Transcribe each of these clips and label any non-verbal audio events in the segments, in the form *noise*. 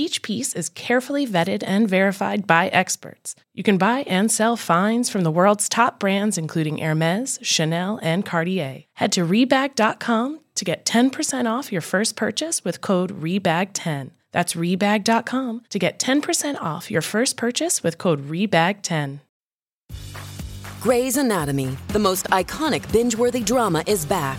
Each piece is carefully vetted and verified by experts. You can buy and sell finds from the world's top brands, including Hermes, Chanel, and Cartier. Head to Rebag.com to get 10% off your first purchase with code REBAG10. That's Rebag.com to get 10% off your first purchase with code REBAG10. Grey's Anatomy, the most iconic binge worthy drama, is back,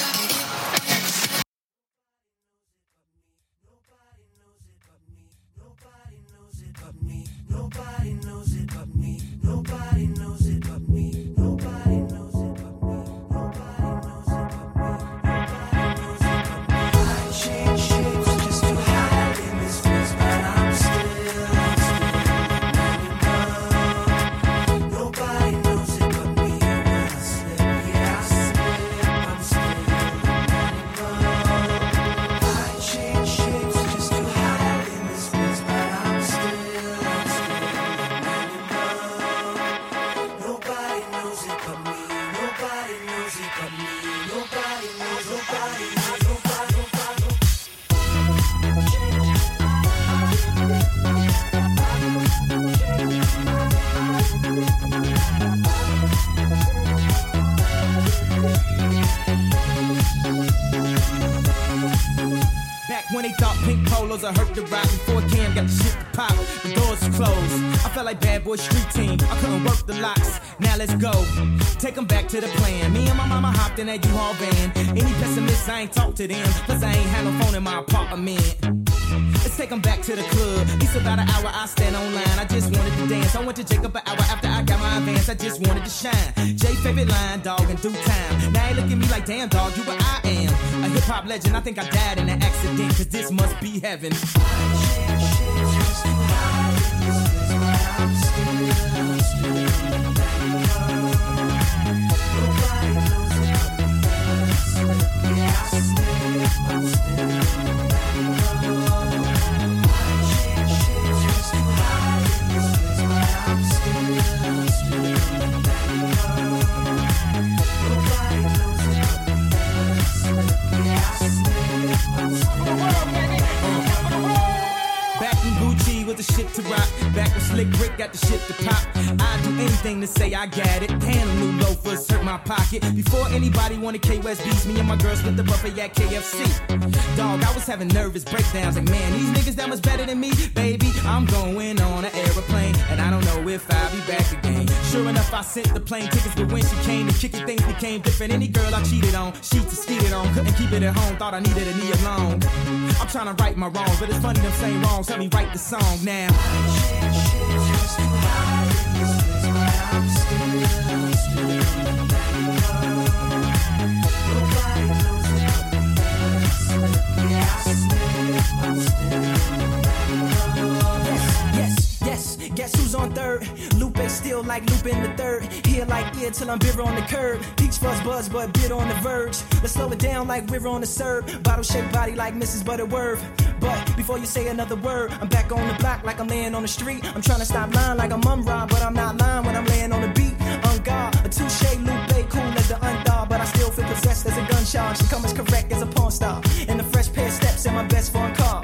I the rock before Cam got the shit pop. The doors closed. I felt like bad boy street team. I couldn't work the locks. Now let's go. Take them back to the plan. Me and my mama hopped in that U-Haul van. Any pessimists, I ain't talk to them. Plus I ain't had no phone in my apartment. Let's take 'em back to the club. It's about an hour, I stand online. I just wanted to dance. I went to Jacob an hour after I got my advance. I just wanted to shine. Jay favorite line, dog, in due time. Now they look at me like, damn, dog, you what I am. Hip hop legend. I think I died in an accident, cause this must be heaven. The shit to rock. Back when Slick Rick got the shit to pop. I'd do anything to say I got it. Them new loafers hurt my pocket. Before anybody wanted K West beats, me and my girl split the buffet at KFC. Dog, I was having nervous breakdowns. Like, man, these niggas that much better than me. Baby, I'm going on an aeroplane. And I don't know if I'll be back again. Sure enough, I sent the plane tickets, but when she came to kick things became different. Any girl I cheated on, she to skeeted on. Couldn't keep it at home, thought I needed a knee alone. I'm trying to right my wrongs, but it's funny them same wrongs. Help me write the song now. Guess who's on third? Lupe still like Lupin the third. Here like ear till I'm bitter on the curb. Peach fuzz buzz, but bit on the verge. Let's slow it down like we're on the serve. Bottle shaped body like Mrs. Butterworth. But before you say another word, I'm back on the block like I'm laying on the street. I'm trying to stop lying like I'm Mumm-Ra, but I'm not lying when I'm laying on the beat. On guard, a touche Lupe, cool as the undog, but I still feel possessed as a gunshot. She come as correct as a porn star. And the fresh pair of steps in my best foreign car.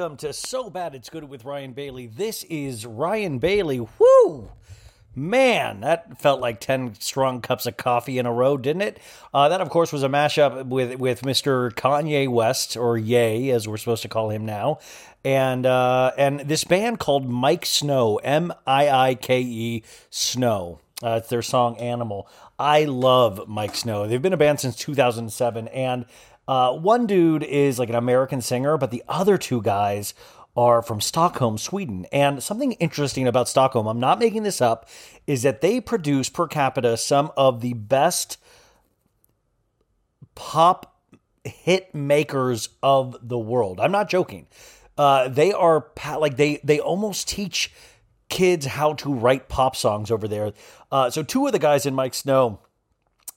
Welcome to So Bad It's Good with Ryan Bailey. This is Ryan Bailey. Woo! Man, that felt like 10 strong cups of coffee in a row, didn't it? Uh, that, of course, was a mashup with, with Mr. Kanye West, or Ye, as we're supposed to call him now. And uh, and this band called Miike Snow, M I I K E Snow. Uh, it's their song Animal. I love Miike Snow. They've been a band since 2007. And uh, one dude is like an American singer, but the other two guys are from Stockholm, Sweden. And something interesting about Stockholm, I'm not making this up, is that they produce per capita some of the best pop hit makers of the world. I'm not joking. Uh, they are like they they almost teach kids how to write pop songs over there. Uh, so two of the guys in Miike Snow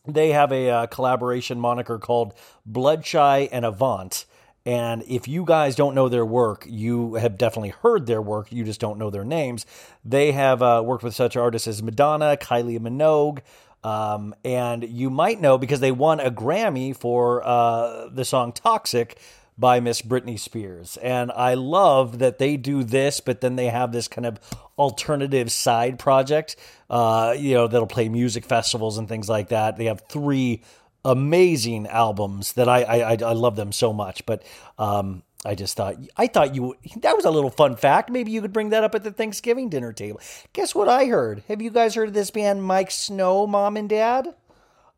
they have a uh, collaboration moniker called Bloodshy and Avant. And if you guys don't know their work, you have definitely heard their work. You just don't know their names. They have uh, worked with such artists as Madonna, Kylie Minogue, um, and you might know because they won a Grammy for uh, the song Toxic by Miss Britney Spears. And I love that they do this, but then they have this kind of alternative side project, uh, you know, that'll play music festivals and things like that. They have three amazing albums that I, I, I love them so much. But, um, I just thought I thought you that was a little fun fact. Maybe you could bring that up at the Thanksgiving dinner table. Guess what I heard? Have you guys heard of this band Miike Snow, Mom and Dad?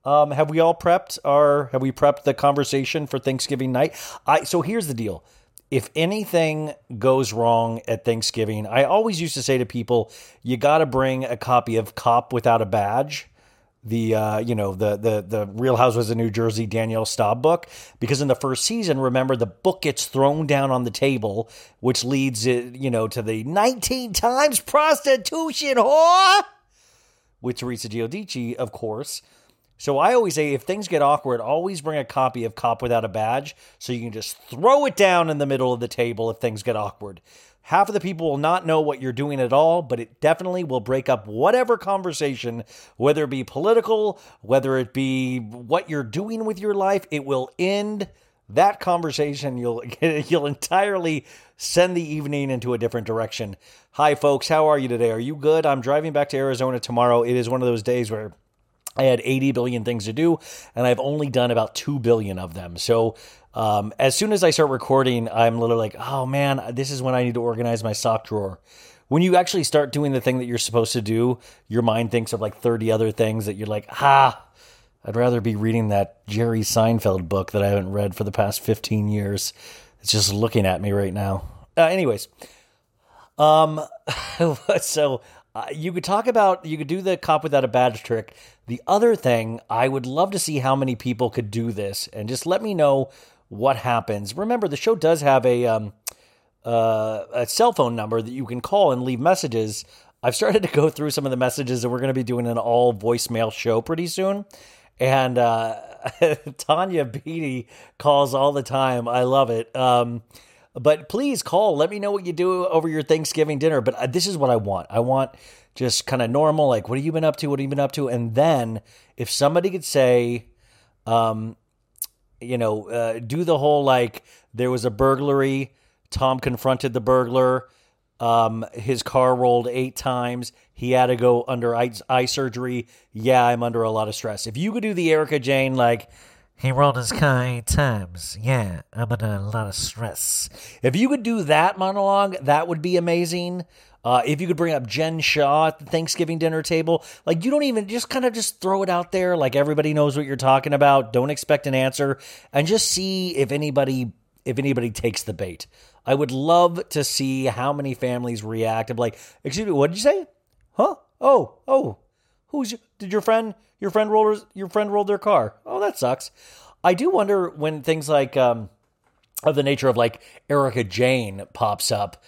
Um, have we all prepped our have we prepped the conversation for Thanksgiving night? I so here's the deal. If anything goes wrong at Thanksgiving, I always used to say to people, you got to bring a copy of Cop Without a Badge, the uh, you know the the the Real Housewives of New Jersey Danielle Staub book, because in the first season, remember the book gets thrown down on the table, which leads it you know to the 19 times prostitution whore, with Teresa Giudice, of course. So I always say if things get awkward, always bring a copy of Cop Without a Badge so you can just throw it down in the middle of the table if things get awkward. Half of the people will not know what you're doing at all, but it definitely will break up whatever conversation, whether it be political, whether it be what you're doing with your life, it will end that conversation. You'll *laughs* you'll entirely send the evening into a different direction. Hi folks, how are you today? Are you good? I'm driving back to Arizona tomorrow. It is one of those days where I had 80 billion things to do, and I've only done about 2 billion of them. So, um, as soon as I start recording, I'm literally like, oh man, this is when I need to organize my sock drawer. When you actually start doing the thing that you're supposed to do, your mind thinks of like 30 other things that you're like, ah, I'd rather be reading that Jerry Seinfeld book that I haven't read for the past 15 years. It's just looking at me right now. Uh, anyways, um, *laughs* so uh, you could talk about you could do the cop without a badge trick. The other thing, I would love to see how many people could do this, and just let me know what happens. Remember, the show does have a um, uh, a cell phone number that you can call and leave messages. I've started to go through some of the messages, and we're going to be doing an all voicemail show pretty soon. And uh, *laughs* Tanya Beatty calls all the time. I love it. Um, but please call. Let me know what you do over your Thanksgiving dinner. But uh, this is what I want. I want just kind of normal, like, what have you been up to? What have you been up to? And then if somebody could say, um, you know, uh, do the whole like, there was a burglary. Tom confronted the burglar. Um, his car rolled eight times. He had to go under eye, eye surgery. Yeah, I'm under a lot of stress. If you could do the Erika Jayne, like, He rolled his car eight times. Yeah, I'm under a lot of stress. If you could do that monologue, that would be amazing. Uh, if you could bring up Jen Shah at the Thanksgiving dinner table, like you don't even just kind of just throw it out there, like everybody knows what you're talking about. Don't expect an answer, and just see if anybody if anybody takes the bait. I would love to see how many families react. I'm like, excuse me, what did you say? Huh? Oh, oh, who's did your friend your friend rolled your friend rolled their car? Oh, that sucks. I do wonder when things like um, of the nature of like Erika Jayne pops up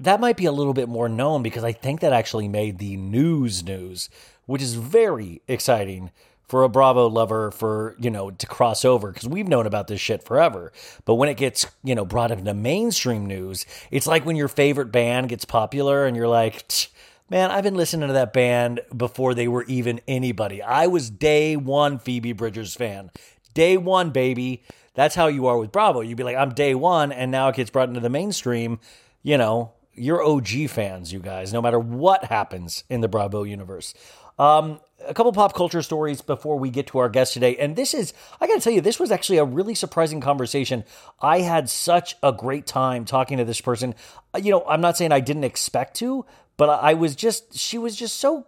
that might be a little bit more known because I think that actually made the news news, which is very exciting for a Bravo lover for, you know, to cross over because we've known about this shit forever. But when it gets, you know, brought into mainstream news, it's like when your favorite band gets popular and you're like, man, I've been listening to that band before they were even anybody. I was day one Phoebe Bridgers fan. Day one, baby. That's how you are with Bravo. You'd be like, I'm day one, and now it gets brought into the mainstream, you know, you're OG fans, you guys, no matter what happens in the Bravo universe. Um, a couple pop culture stories before we get to our guest today. And this is, I got to tell you, this was actually a really surprising conversation. I had such a great time talking to this person. Uh, You know, I'm not saying I didn't expect to, but I was just, she was just so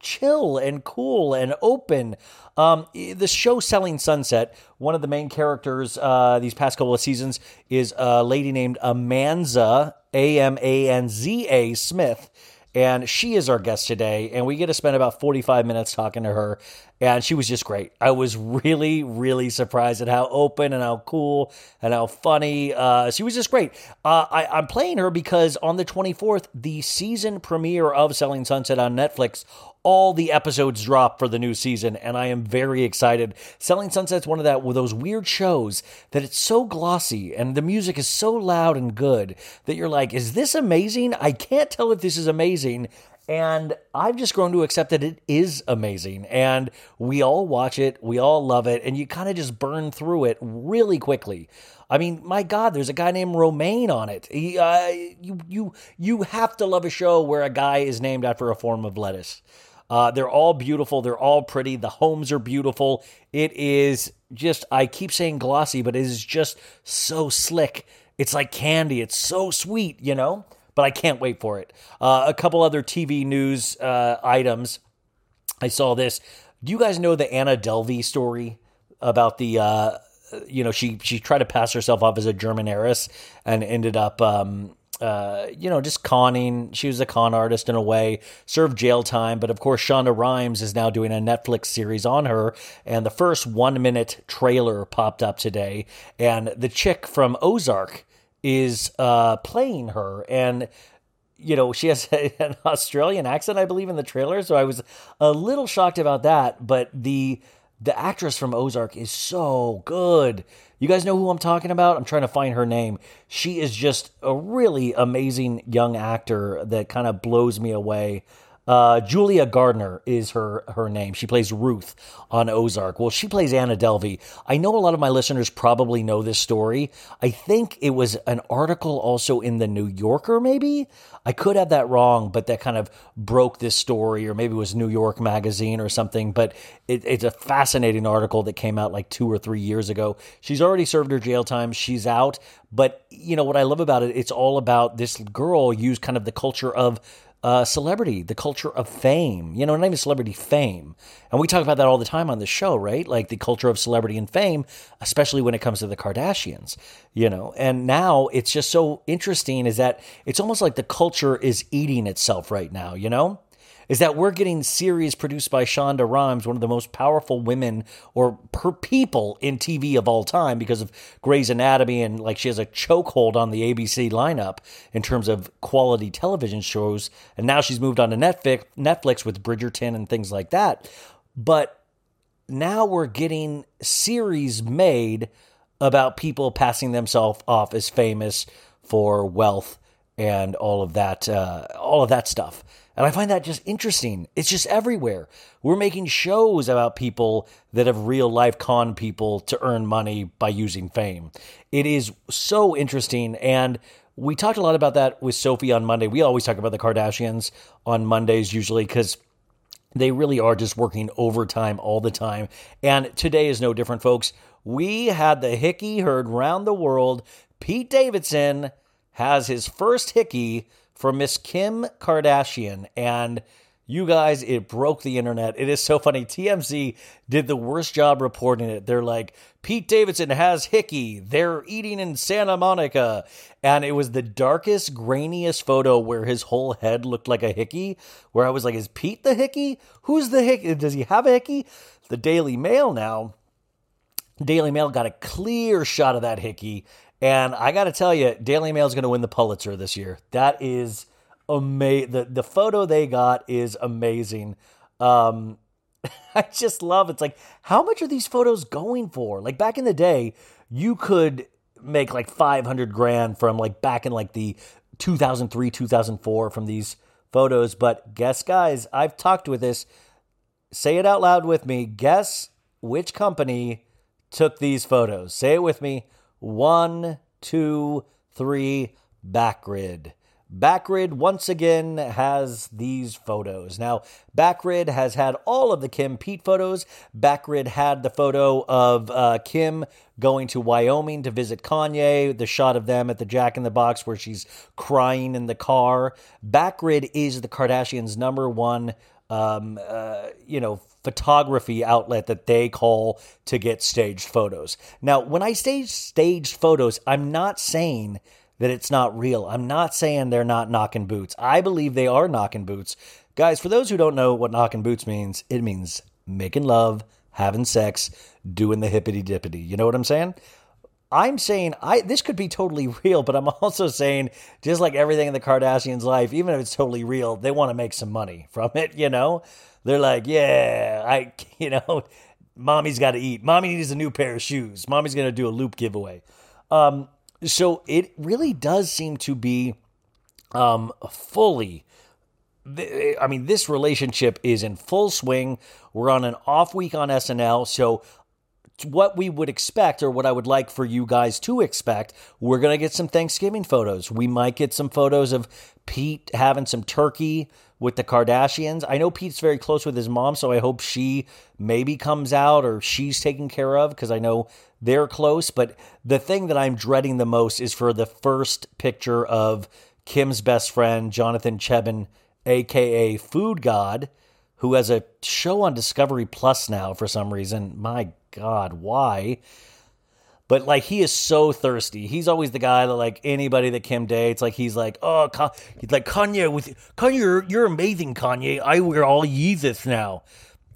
chill and cool and open. Um, the show Selling Sunset, one of the main characters uh, these past couple of seasons is a lady named Amanza, A M A N Z A Smith. And she is our guest today, and we get to spend about 45 minutes talking to her. And she was just great. I was really, really surprised at how open and how cool and how funny. Uh, she was just great. Uh, I, I'm playing her because on the 24th, the season premiere of Selling Sunset on Netflix all the episodes drop for the new season, and I am very excited. Selling Sunset's one of that with those weird shows that it's so glossy and the music is so loud and good that you're like, is this amazing? I can't tell if this is amazing. And I've just grown to accept that it is amazing. And we all watch it, we all love it, and you kind of just burn through it really quickly. I mean, my God, there's a guy named Romaine on it. He, uh, you, you, you have to love a show where a guy is named after a form of lettuce. Uh, they're all beautiful. They're all pretty. The homes are beautiful. It is just, I keep saying glossy, but it is just so slick. It's like candy. It's so sweet, you know? But I can't wait for it. Uh, a couple other TV news uh, items. I saw this. Do you guys know the Anna Delvey story about the, uh, you know, she she tried to pass herself off as a German heiress and ended up, um, uh, you know, just conning. She was a con artist in a way, served jail time. But of course, Shonda Rhimes is now doing a Netflix series on her. And the first one minute trailer popped up today. And the chick from Ozark is uh, playing her. And you know, she has *laughs* an Australian accent, I believe, in the trailer. So I was a little shocked about that. But the the actress from Ozark is so good. You guys know who I'm talking about? I'm trying to find her name. She is just a really amazing young actor that kind of blows me away. Uh, Julia Garner is her her name. She plays Ruth on Ozark. Well, she plays Anna Delvey. I know a lot of my listeners probably know this story. I think it was an article also in the New Yorker, maybe. I could have that wrong, but that kind of broke this story, or maybe it was New York Magazine or something. But it, it's a fascinating article that came out like two or three years ago. She's already served her jail time. She's out. But you know what I love about it? It's all about this girl used kind of the culture of uh, celebrity, the culture of fame. You know, not even celebrity fame. And we talk about that all the time on the show, right? Like the culture of celebrity and fame, especially when it comes to the Kardashians, you know. And now it's just so interesting is that it's almost like the culture is eating itself right now, you know? Is that we're getting series produced by Shonda Rhimes, one of the most powerful women or per people in TV of all time because of Grey's Anatomy and like she has a chokehold on the ABC lineup in terms of quality television shows. And now she's moved on to Netflix, Netflix with Bridgerton and things like that. But now we're getting series made about people passing themselves off as famous for wealth and all of that, uh, all of that stuff. And I find that just interesting. It's just everywhere. We're making shows about people that have real life con people to earn money by using fame. It is so interesting. And we talked a lot about that with Sophie on Monday. We always talk about the Kardashians on Mondays usually because They really are just working overtime all the time. And today is no different, folks. We had the hickey heard round the world. Pete Davidson has his first hickey from Miss Kim Kardashian. And you guys, it broke the internet. It is so funny. TMZ did the worst job reporting it. They're like, Pete Davidson has hickey. They're eating in Santa Monica. And it was the darkest, grainiest photo where his whole head looked like a hickey. Where I was like, is Pete the hickey? Who's the hickey? Does he have a hickey? The Daily Mail now. Daily Mail got a clear shot of that hickey. And I got to tell you, Daily Mail is going to win the Pulitzer this year. That is amazing. The, the photo they got is amazing. Um, *laughs* I just love it's like how much are these photos going for? Like back in the day, you could make like 500 grand from like back in like the 2003, 2004 from these photos, but guess guys, I've talked with this. Say it out loud with me. Guess which company took these photos. Say it with me. One, two, three, Backgrid. Backgrid once again has these photos. Now, Backgrid has had all of the Kim Pete photos. Backgrid had the photo of uh, Kim going to Wyoming to visit Kanye, the shot of them at the Jack in the Box where she's crying in the car. Backgrid is the Kardashians' number one, um, uh, you know, photography outlet that they call to get staged photos. Now, when I say staged photos, I'm not saying that it's not real. I'm not saying they're not knocking boots. I believe they are knocking boots. Guys, for those who don't know what knocking boots means, it means making love, having sex, doing the hippity dippity. You know what I'm saying? I'm saying I this could be totally *laughs* real, but I'm also saying just like everything in the Kardashians' life, even if it's totally real, they want to make some money from it, you know? They're like, yeah, I *laughs* you know, mommy's got to eat. Mommy needs a new pair of shoes. Mommy's going to do a loop giveaway. Um, so it really does seem to be um, fully. I mean, this relationship is in full swing. We're on an off week on SNL, so what we would expect or what I would like for you guys to expect, we're going to get some Thanksgiving photos. We might get some photos of Pete having some turkey with the Kardashians. I know Pete's very close with his mom, so I hope she maybe comes out or she's taken care of because I know they're close. But the thing that I'm dreading the most is for the first picture of Kim's best friend, Jonathan Cheban, aka Food God, who has a show on Discovery Plus now for some reason. My God, why? But like he is so thirsty. He's always the guy that like anybody that Kim dates, like he's like, oh, he's like Kanye with Kanye, you're, you're amazing, Kanye. I wear all Yeezys now.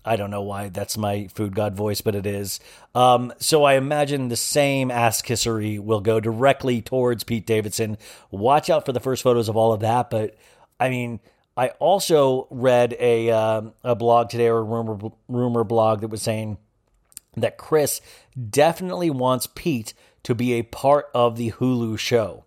I don't know why that's my food god voice, but it is. Um, so I imagine the same ass kissery will go directly towards Pete Davidson. Watch out for the first photos of all of that. But I mean, I also read a um, a blog today or a rumor rumor blog that was saying that Kris definitely wants Pete to be a part of the Hulu show.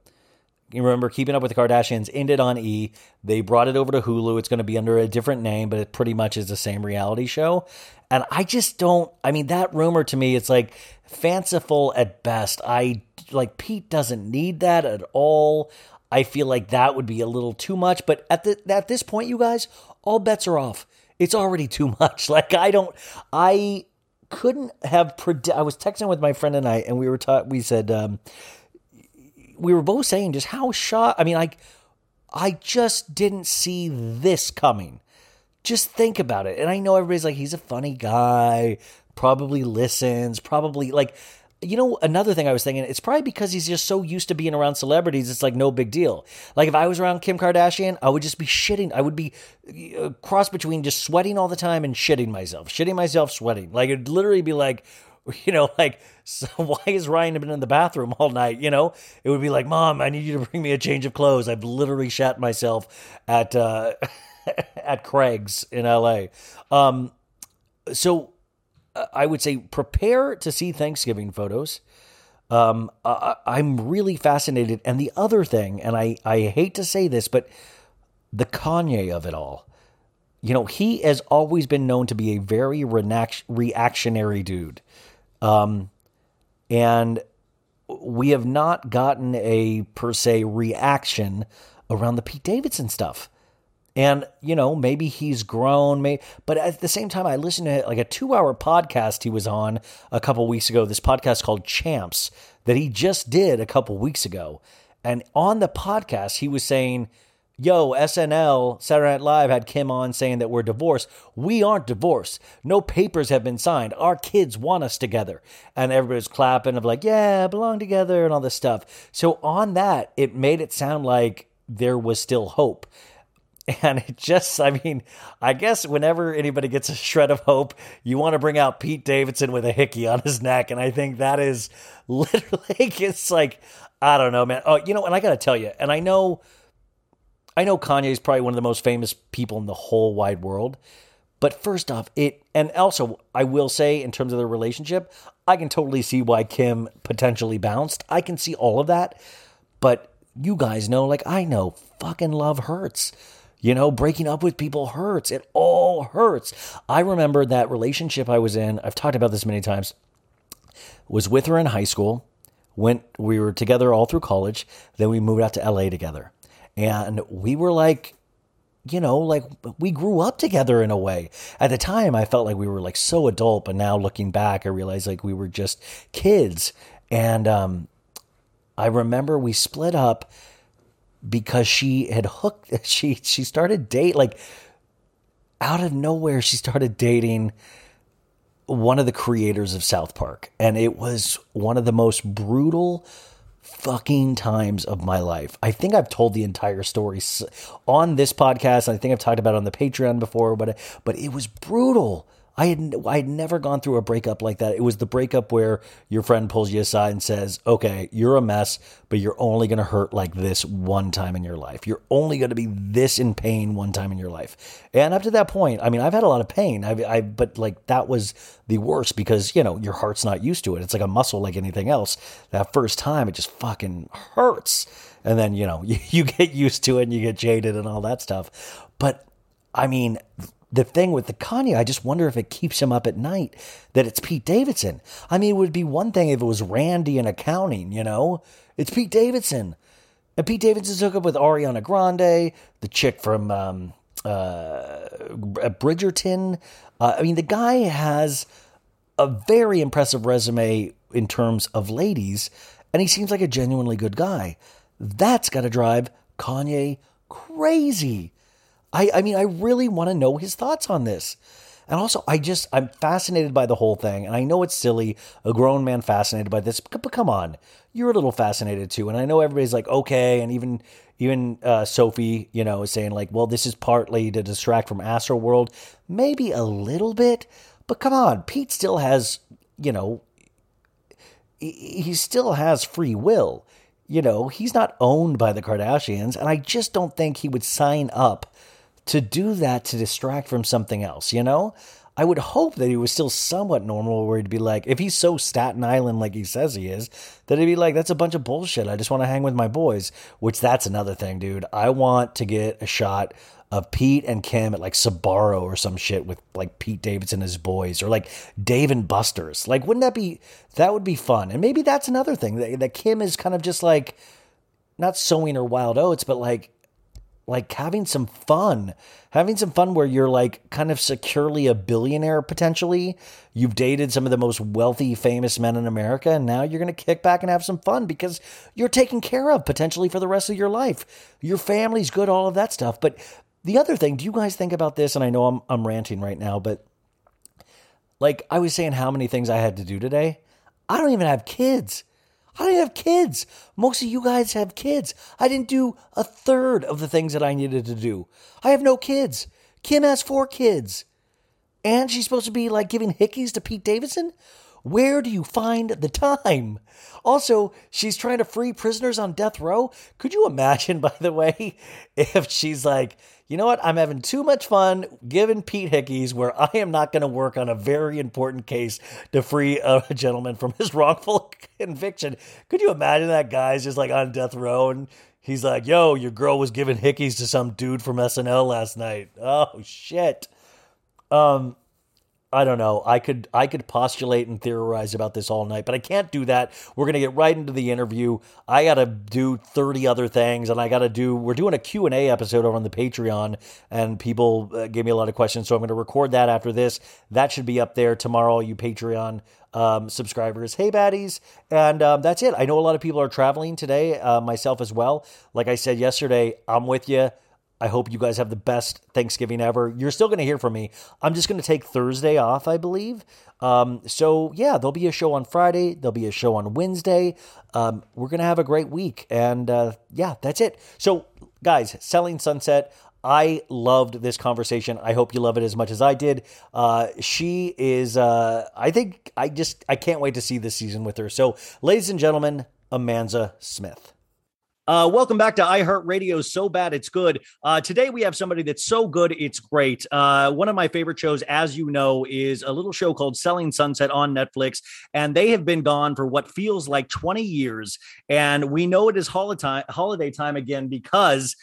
You remember Keeping Up with the Kardashians ended on E. They brought it over to Hulu. It's going to be under a different name, but it pretty much is the same reality show. And I just don't, I mean, that rumor to me, it's like fanciful at best. I like Pete doesn't need that at all. I feel like that would be a little too much, but at the at this point you guys, all bets are off. It's already too *laughs* much. Like I don't I couldn't have predi- I was texting with my friend tonight and we were taught we said um we were both saying just how shocked. I mean, like, I just didn't see this coming. Just think about it. And I know everybody's like, he's a funny guy, probably listens, probably like, you know, another thing I was thinking, it's probably because he's just so used to being around celebrities, it's like no big deal. Like if I was around Kim Kardashian, I would just be shitting. I would be uh, cross between just sweating all the time and shitting myself, shitting myself, sweating. Like it'd literally be like, *laughs* you know, like, so *laughs* why has Ryan been in the bathroom all night? You know, it would be like, Mom, I need you to bring me a change of clothes. I've literally shat myself at uh, *laughs* at Craig's in L.A. Um, so I would say prepare to see Thanksgiving photos. Um, I, I'm really fascinated. And the other thing, and I, I hate to say this, but the Kanye of it all. You know, he has always been known to be a very reactionary dude. Um, and we have not gotten a per se reaction around the Pete Davidson stuff. And, you know, maybe he's grown, but at the same time, I listened to like a two hour podcast he was on a couple weeks ago, this podcast called Champs that he just did a couple weeks ago. And on the podcast, he was saying, Yo, SNL, Saturday Night Live had Kim on saying that we're divorced. We aren't divorced. No papers have been signed. Our kids want us together. And everybody's clapping of like, yeah, belong together and all this stuff. So on that, it made it sound like there was still hope. *laughs* And it just, I mean, I guess whenever anybody gets a shred of hope, you want to bring out Pete Davidson with a hickey on his neck. And I think that is *laughs* literally, it's like, I don't know, man. Oh, you know, and I got to tell you, and I know, I know Kanye is probably one of the most famous people in the whole wide world. But first off, it, and also, I will say, in terms of their relationship, I can totally see why Kim potentially bounced. I can see all of that. But you guys know, like I know, fucking love hurts. You know, breaking up with people hurts. It all hurts. I remember that relationship I was in. I've talked about this many times. Was with her in high school. Went we were together all through college. Then we moved out to LA together. And we were like you know, like we grew up together in a way. At the time, I felt like we were like so adult, but now looking back, I realized like we were just kids. And um, I remember we split up because she had hooked. *laughs* She she started date like out of nowhere. She started dating one of the creators of South Park, and it was one of the most brutal fucking times of my life. I think I've told the entire story on this podcast. I think I've talked about it on the Patreon before, but but it was brutal. I had I had never gone through a breakup like that. It was the breakup where your friend pulls you aside and says, "Okay, you're a mess, but you're only going to hurt like this one time in your life. You're only going to be this in pain one time in your life." And up to that point, I mean, I've had a lot of pain. I, I but like that was the worst because you know your heart's not used to it. It's like a muscle, like anything else. That first time, it just fucking hurts, and then you know you, *laughs* you get used to it and you get jaded and all that stuff. But I mean, the thing with the Kanye, I just wonder if it keeps him up at night that it's Pete Davidson. I mean, it would be one thing if it was Randy in accounting, you know? It's Pete Davidson. And Pete Davidson's hooked up with Ariana Grande, the chick from um, uh, Bridgerton. Uh, I mean, the guy has a very impressive resume in terms of ladies, and he seems like a genuinely good guy. That's got to drive Kanye crazy. I, I mean, I really want to know his thoughts on this. And also, I just, I'm fascinated by the whole thing. And I know it's silly, a grown man fascinated by this, but, come on, you're a little fascinated too. And I know everybody's like, okay. And even, even uh, Sophie, you know, is saying like, well, this is partly to distract from Astroworld. Maybe a little bit, but come on, Pete still has, you know, he still has free will. You know, he's not owned by the Kardashians. And I just don't think he would sign up to do that to distract from something else, you know? I would hope that he was still somewhat normal, where he'd be like, if he's so Staten Island like he says he is, that he'd be like, that's a bunch of bullshit. I just want to hang with my boys, which that's another thing, dude. I want to get a shot of Pete and Kim at like Sbarro or some shit with like Pete Davidson and his boys or like Dave and Buster's. Like, wouldn't that be, that would be fun. And maybe that's another thing that, that Kim is kind of just like, not sowing her wild oats, but like, like having some fun, having some fun where you're like kind of securely a billionaire potentially. You've dated some of the most wealthy, famous men in America, and now you're going to kick back and have some fun because you're taken care of potentially for the rest of your life. Your family's good, all of that stuff. But the other thing, do you guys think about this? And I know I'm I'm ranting right now, but like I was saying, how many things I had to do today. I don't even have kids. I don't have kids. Most of you guys have kids. I didn't do a third of the things that I needed to do. I have no kids. Kim has four kids. And she's supposed to be like giving hickeys to Pete Davidson? Where do you find the time? Also, she's trying to free prisoners on death row. Could you imagine, *laughs* by the way, if she's like, you know what? I'm having too much fun giving Pete Hickeys where I am not going to work on a very important case to free a *laughs* gentleman from his wrongful *laughs* conviction. Could you imagine that guy's just like on death row and he's like, yo, your girl was giving Hickeys to some dude from SNL last night. Oh, shit. Um, I don't know. I could I could postulate and theorize about this all night, but I can't do that. We're going to get right into the interview. I got to do 30 other things and I got to do we're doing a Q&A episode over on the Patreon and people uh, gave me a lot of questions, so I'm going to record that after this. That should be up there tomorrow, you Patreon um, subscribers. Hey, baddies. And um, that's it. I know a lot of people are traveling today, uh, myself as well. Like I said yesterday, I'm with you. I hope you guys have the best Thanksgiving ever. You're still going to hear from me. I'm just going to take Thursday off, I believe. Um, so, yeah, there'll be a show on Friday. There'll be a show on Wednesday. Um, we're going to have a great week. And uh, yeah, that's it. So, guys, Selling Sunset. I loved this conversation. I hope you love it as much as I did. Uh, she is, uh, I think, I just, I can't wait to see this season with her. So, ladies and gentlemen, Amanza Smith. Uh, welcome back to iHeartRadio. So bad it's good. Uh, today we have somebody that's so good it's great. Uh, one of my favorite shows, as you know, is a little show called Selling Sunset on Netflix, and they have been gone for what feels like 20 years. And we know it is holiday holiday time again because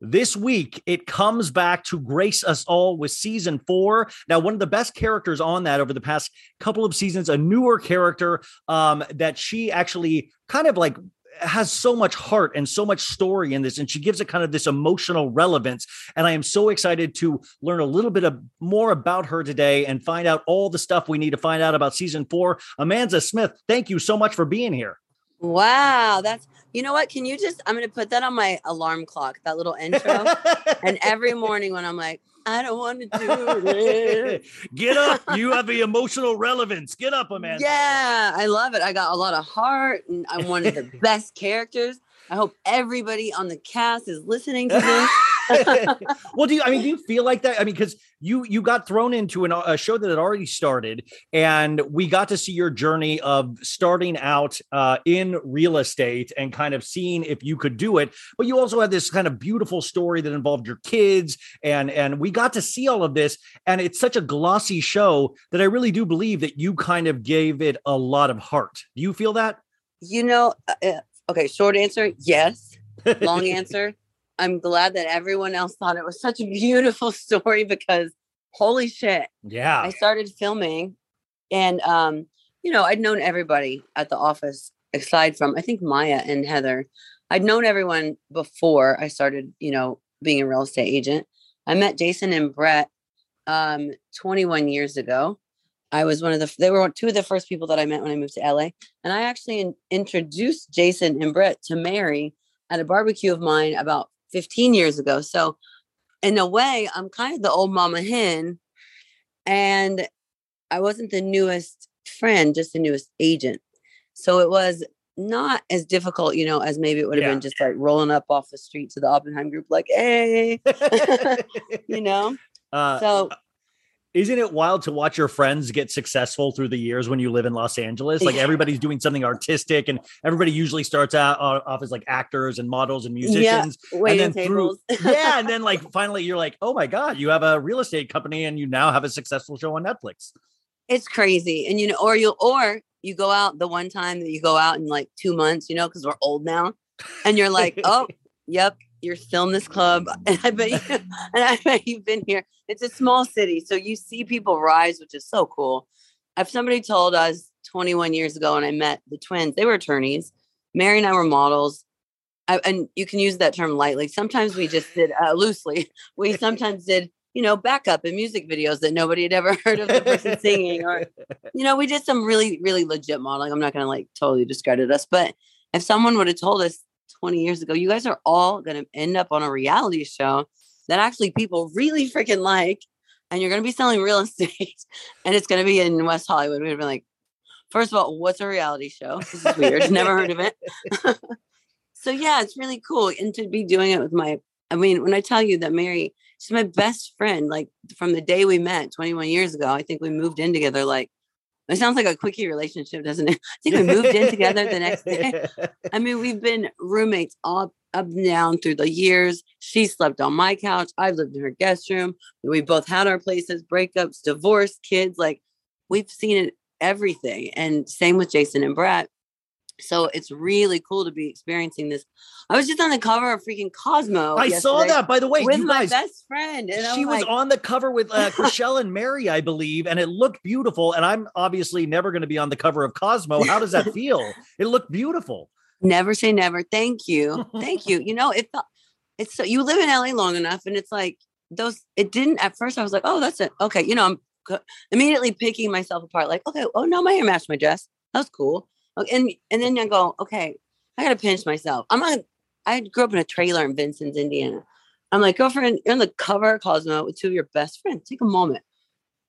this week, it comes back to grace us all with season four. Now, one of the best characters on that over the past couple of seasons, a newer character um, that she actually kind of like has so much heart and so much story in this and she gives it kind of this emotional relevance and i am so excited to learn a little bit of more about her today and find out all the stuff we need to find out about season four Amanza Smith thank you so much for being here Wow, that's you know what? Can you just I'm gonna put that on my alarm clock, that little intro. *laughs* and every morning when I'm like, I don't want to do this. *laughs* get up you have the emotional relevance get up amanza Yeah, I love it. I got a lot of heart and I'm one of the *laughs* best characters. I hope everybody on the cast is listening to *laughs* this. *laughs* well, do you? I mean, do you feel like that? I mean, because you you got thrown into an, a show that had already started, and we got to see your journey of starting out uh, in real estate and kind of seeing if you could do it. But you also had this kind of beautiful story that involved your kids, and and we got to see all of this, and it's such a glossy show that I really do believe that you kind of gave it a lot of heart. Do you feel that? you know, uh, uh, okay, short answer, yes. Long *laughs* answer, I'm glad that everyone else thought it was such a beautiful *laughs* story because holy shit. Yeah. I started filming and um, you know, I'd known everybody at the office aside from I think Maya and Heather. I'd known everyone before I started, you know, being a real estate agent. I met Jason and Brett um 21 years ago. I was one of the they were two of the first people that I met when I moved to LA. And I actually in, introduced Jason and Brett to Mary at a barbecue of mine about 15 years ago. So in a way, I'm kind of the old mama hen. And I wasn't the newest friend, just the newest agent. So it was not as difficult, you know, as maybe it would have Yeah. been just like rolling up off the street to the Oppenheim group, like, hey, *laughs* *laughs* you know? Uh, So isn't it wild to watch your friends get successful through the years when you live in Los Angeles? Like everybody's doing something artistic, and everybody usually starts out uh, off as like actors and models and musicians. waiting and then through, *laughs* yeah, *laughs* and then like finally you're like, oh my god, you have a real estate company, and you now have a successful show on Netflix. it's crazy. And you know, or you or you go out the one time that you go out in like two months, you know, because we're old now, and you're like, oh, *laughs* yep, you're still in this club, *laughs* and I bet you, *laughs* and I bet you've been here. It's a small city, so you see people rise, which is so cool. If somebody told us 21 years ago when I met the twins, they were attorneys. Mary and I were models. I, and you can use that term lightly. Sometimes we just did uh, loosely. We sometimes did, you know, backup in music videos that nobody had ever heard of the person singing, or *laughs* you know, we did some really, really legit modeling. I'm not going to like totally discredit us, but if someone would have told us 20 years ago, you guys are all going to end up on a reality show that actually people really freaking like, and you're going to be selling real *laughs* estate, and it's going to be in West Hollywood, we'd been like, first of all, what's a reality show? This is weird. *laughs* Never heard of it. *laughs* so yeah, it's really cool, and to be doing it with my. I mean, when I tell you that Mary, she's my best friend, like from the day we met 21 years ago. I think we moved in together. Like, it sounds like a quickie relationship, doesn't it? *laughs* I think we moved in together the next day. *laughs* I mean, we've been roommates all up and down through the years. She slept on my couch. I've lived in her guest room. We both had our places, breakups, divorce, kids. Like we've seen it everything. And same with Jason and Brett. So it's really cool to be experiencing this. I was just on the cover of freaking Cosmo. I saw that, by the way. with you my guys, best friend, and she was like, on the cover with uh, *laughs* Chrishell and Mary, I believe, and it looked beautiful. And I'm obviously never going to be on the cover of Cosmo. How does that *laughs* feel? it looked beautiful. never say never. Thank you, *laughs* thank you. You know, it felt it's so you live in LA long enough, and it's like those. It didn't at first. I was like, oh, that's it. Okay, you know, I'm immediately picking myself apart. Like, okay, oh no, my hair matched my dress. That was cool. Okay, And and then I go, okay, I gotta pinch myself. I'm not. I grew up in a trailer in Vincennes, Indiana. I'm like, girlfriend, you're on the cover of Cosmo with two of your best friends. Take a moment.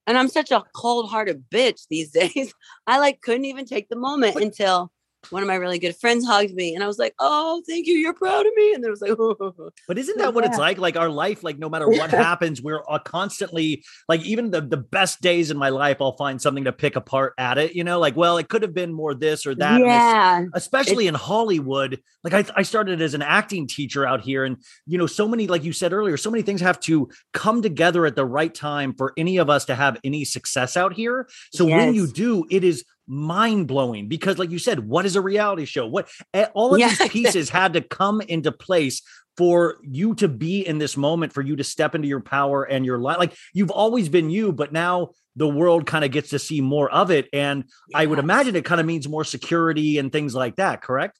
And I'm such a cold-hearted bitch these *laughs* days. I like couldn't even take the moment until one of my really good friends hugged me, and I was like, "Oh, thank you, you're proud of me." And then it was like, *laughs* But isn't that what it's like? Like our life, like no matter *laughs* what happens, we're uh, constantly like even the the best days in my life, I'll find something to pick apart at it. You know, like well, it could have been more this or that. it's- "Yeah." especially in Hollywood. Like I, I started as an acting teacher out here, and you know, so many, like you said earlier, so many things have to come together at the right time for any of us to have any success out here. So when you do, it is mind blowing because, like you said, what is a reality show? What eh, all of Yeah, these pieces had to come into place for you to be in this moment, for you to step into your power and your life. Like you've always been you, but now the world kind of gets to see more of it. And I would imagine it kind of means more security and things like that, correct?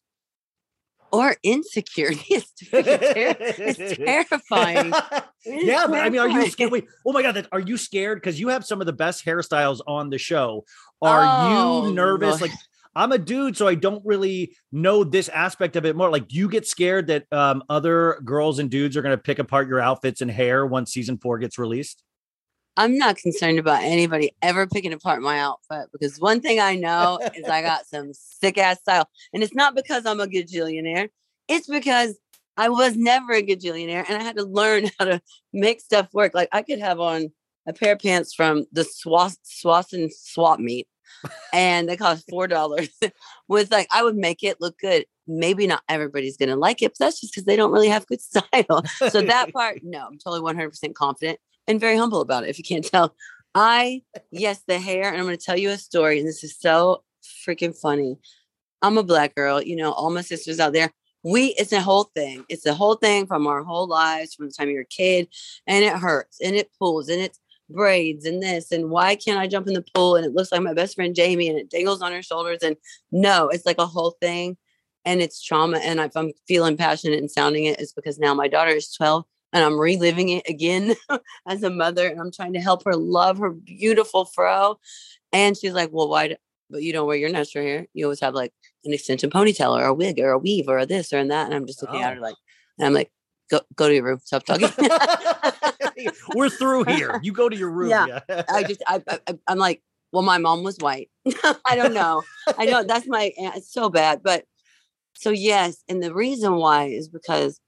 Or insecurity. It's, *laughs* ter- it's terrifying. *laughs* It yeah, but I mean, are you scared? Wait, oh my god, that, are you scared? Because you have some of the best hairstyles on the show. Are Oh, you nervous? Lord. Like, I'm a dude, so I don't really know this aspect of it more. Like, do you get scared that um, other girls and dudes are going to pick apart your outfits and hair once season four gets released? I'm not concerned about anybody ever picking apart my outfit because one thing I know is I got *laughs* some sick ass style. And it's not because I'm a gajillionaire, it's because I was never a gajillionaire and I had to learn *laughs* how to make stuff work. Like I could have on a pair of pants from the Swas- Slauson swap meet and they cost four dollars. *laughs* with like I would make it look good. Maybe not everybody's gonna like it, but that's just because they don't really have good style. So that part, no, I'm totally 100% confident and very humble about it. If you can't tell, I yes, the hair, and I'm going to tell you a story, and this is so freaking funny. I'm a black girl, you know, all my sisters out there. We, it's a whole thing. It's a whole thing from our whole lives, from the time you're a kid, and it hurts, and it pulls, and it's braids, and this, and why can't I jump in the pool? And it looks like my best friend Jamie, and it dangles on her shoulders, and no, it's like a whole thing, and it's trauma. And if I'm feeling passionate and sounding it, it's because now my daughter is 12 and I'm reliving it again *laughs* as a mother and I'm trying to help her love her beautiful fro. And she's like, Well, why? Do, but you don't wear your natural hair. You always have like an extension ponytail or a wig or a weave or a this or that. And I'm just looking at Oh. her like, and I'm like, Go, go to your room. Stop talking. *laughs* We're through here. You go to your room. Yeah. I just, I, I- I'm like, well, my mom was white. *laughs* I don't know. I know that's my, it's so bad. But so, yes. And the reason why is because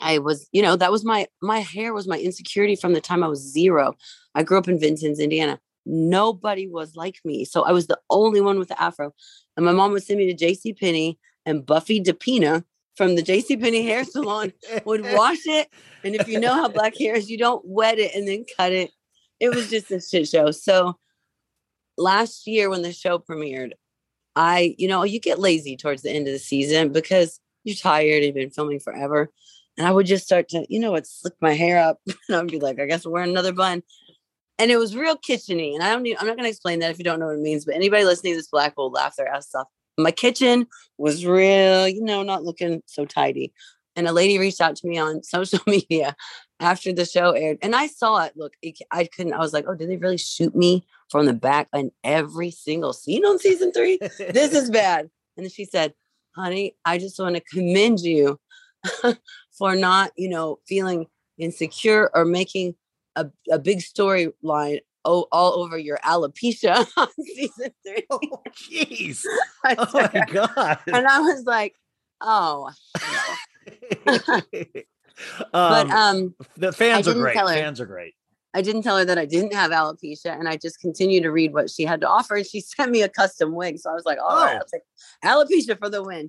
I was, you know, that was my, my hair was my insecurity from the time I was zero. I grew up in Vincennes, Indiana. Nobody was like me. So I was the only one with the afro. And my mom would send me to JC Penney and Buffy DePina from the JC Penney hair salon would *laughs* wash it. And if you know how black hair is, you don't wet it and then cut it. It was just a shit show. So last year when the show premiered, I, you know, you get lazy towards the end of the season because you're tired, and you've been filming forever. And I would just start to, you know, what slick my hair up. *laughs* And I'd be like, I guess we're wearing another bun. And it was real kitcheny. And I don't need, I'm not gonna explain that if you don't know what it means, but anybody listening to this black will laugh their ass off. My kitchen was real, you know, not looking so tidy. And a lady reached out to me on *laughs* social media after the show aired. And I saw it. Look, it, I couldn't, I was like, oh, did they really shoot me from the back in every single scene on season three? this is *laughs* bad. And then she said, honey, I just want to commend you for not, you know, feeling insecure or making a, a big storyline oh, all over your alopecia *laughs* on season three. Oh, jeez. *laughs* I Oh my god. and I was like, oh. no. *laughs* um, But um, the fans are great. her. Fans are great. I didn't tell her that I didn't have alopecia, and I just continued to read what she had to offer. And she sent me a custom wig, so I was like, "All right, Oh. Take alopecia for the win."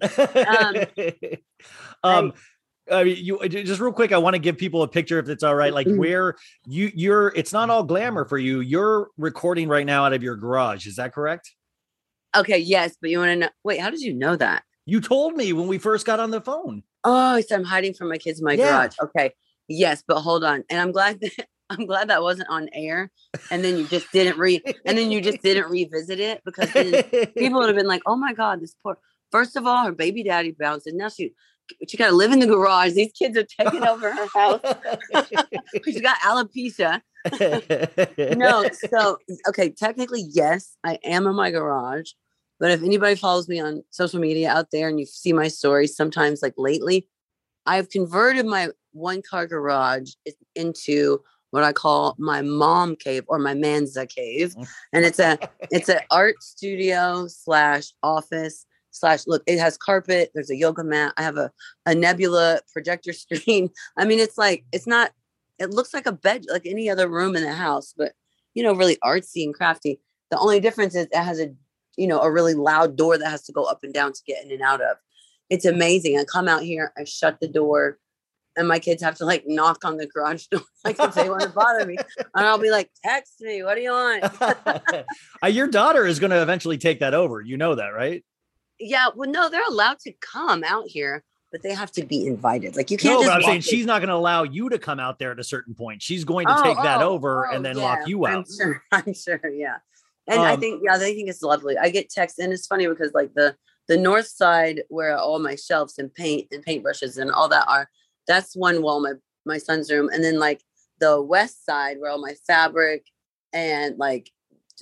um I mean, you just real quick. I want to give people a picture, if it's all right. Like Mhm. where you you're, it's not all glamour for you. You're recording right now out of your garage. Is that correct? Okay, yes, but you want to know? Wait, how did you know that? You told me when we first got on the phone. Oh, so I'm hiding from my kids in my Yeah. garage. Okay, yes, but hold on, and I'm glad that *laughs* I'm glad that wasn't on air, and then you just didn't read, and then you just didn't revisit it because then *laughs* people would have been like, "Oh my god, this poor." First of all, her baby daddy bounced, and now she she got to live in the garage. These kids are taking over her house. *laughs* She's got alopecia. *laughs* no, so okay, technically, yes, I am in my garage. But if anybody follows me on social media out there and you see my stories, sometimes like lately, I've converted my one car garage into what I call my mom cave or my Manza cave. Mm. And it's a it's an art studio slash office slash look, it has carpet, there's a yoga mat, I have a, a nebula projector *laughs* screen. I mean, it's like it's not it looks like a bed like any other room in the house, but you know, really artsy and crafty. The only difference is it has a you know a really loud door that has to go up and down to get in and out of. It's amazing. I come out here, I shut the door, and my kids have to like knock on the garage *laughs* door like if they want to bother me. And I'll be like, text me, what do you want? *laughs* Uh, Your daughter is going to eventually take that over. You know that, right? Yeah, well, no, they're allowed to come out here, but they have to be invited. Like you can't No, but I'm saying she's not going to allow you to come out there at a certain point. She's going to Oh, take that oh, over oh, and then yeah, lock you out. I'm sure. *laughs* I'm sure. Yeah. And I Um, think, yeah, they think it's lovely. I get texts, and it's funny because like the the north side where all my shelves and paint and paintbrushes and all that are, that's one wall, my my son's room, and then like the west side where all my fabric and like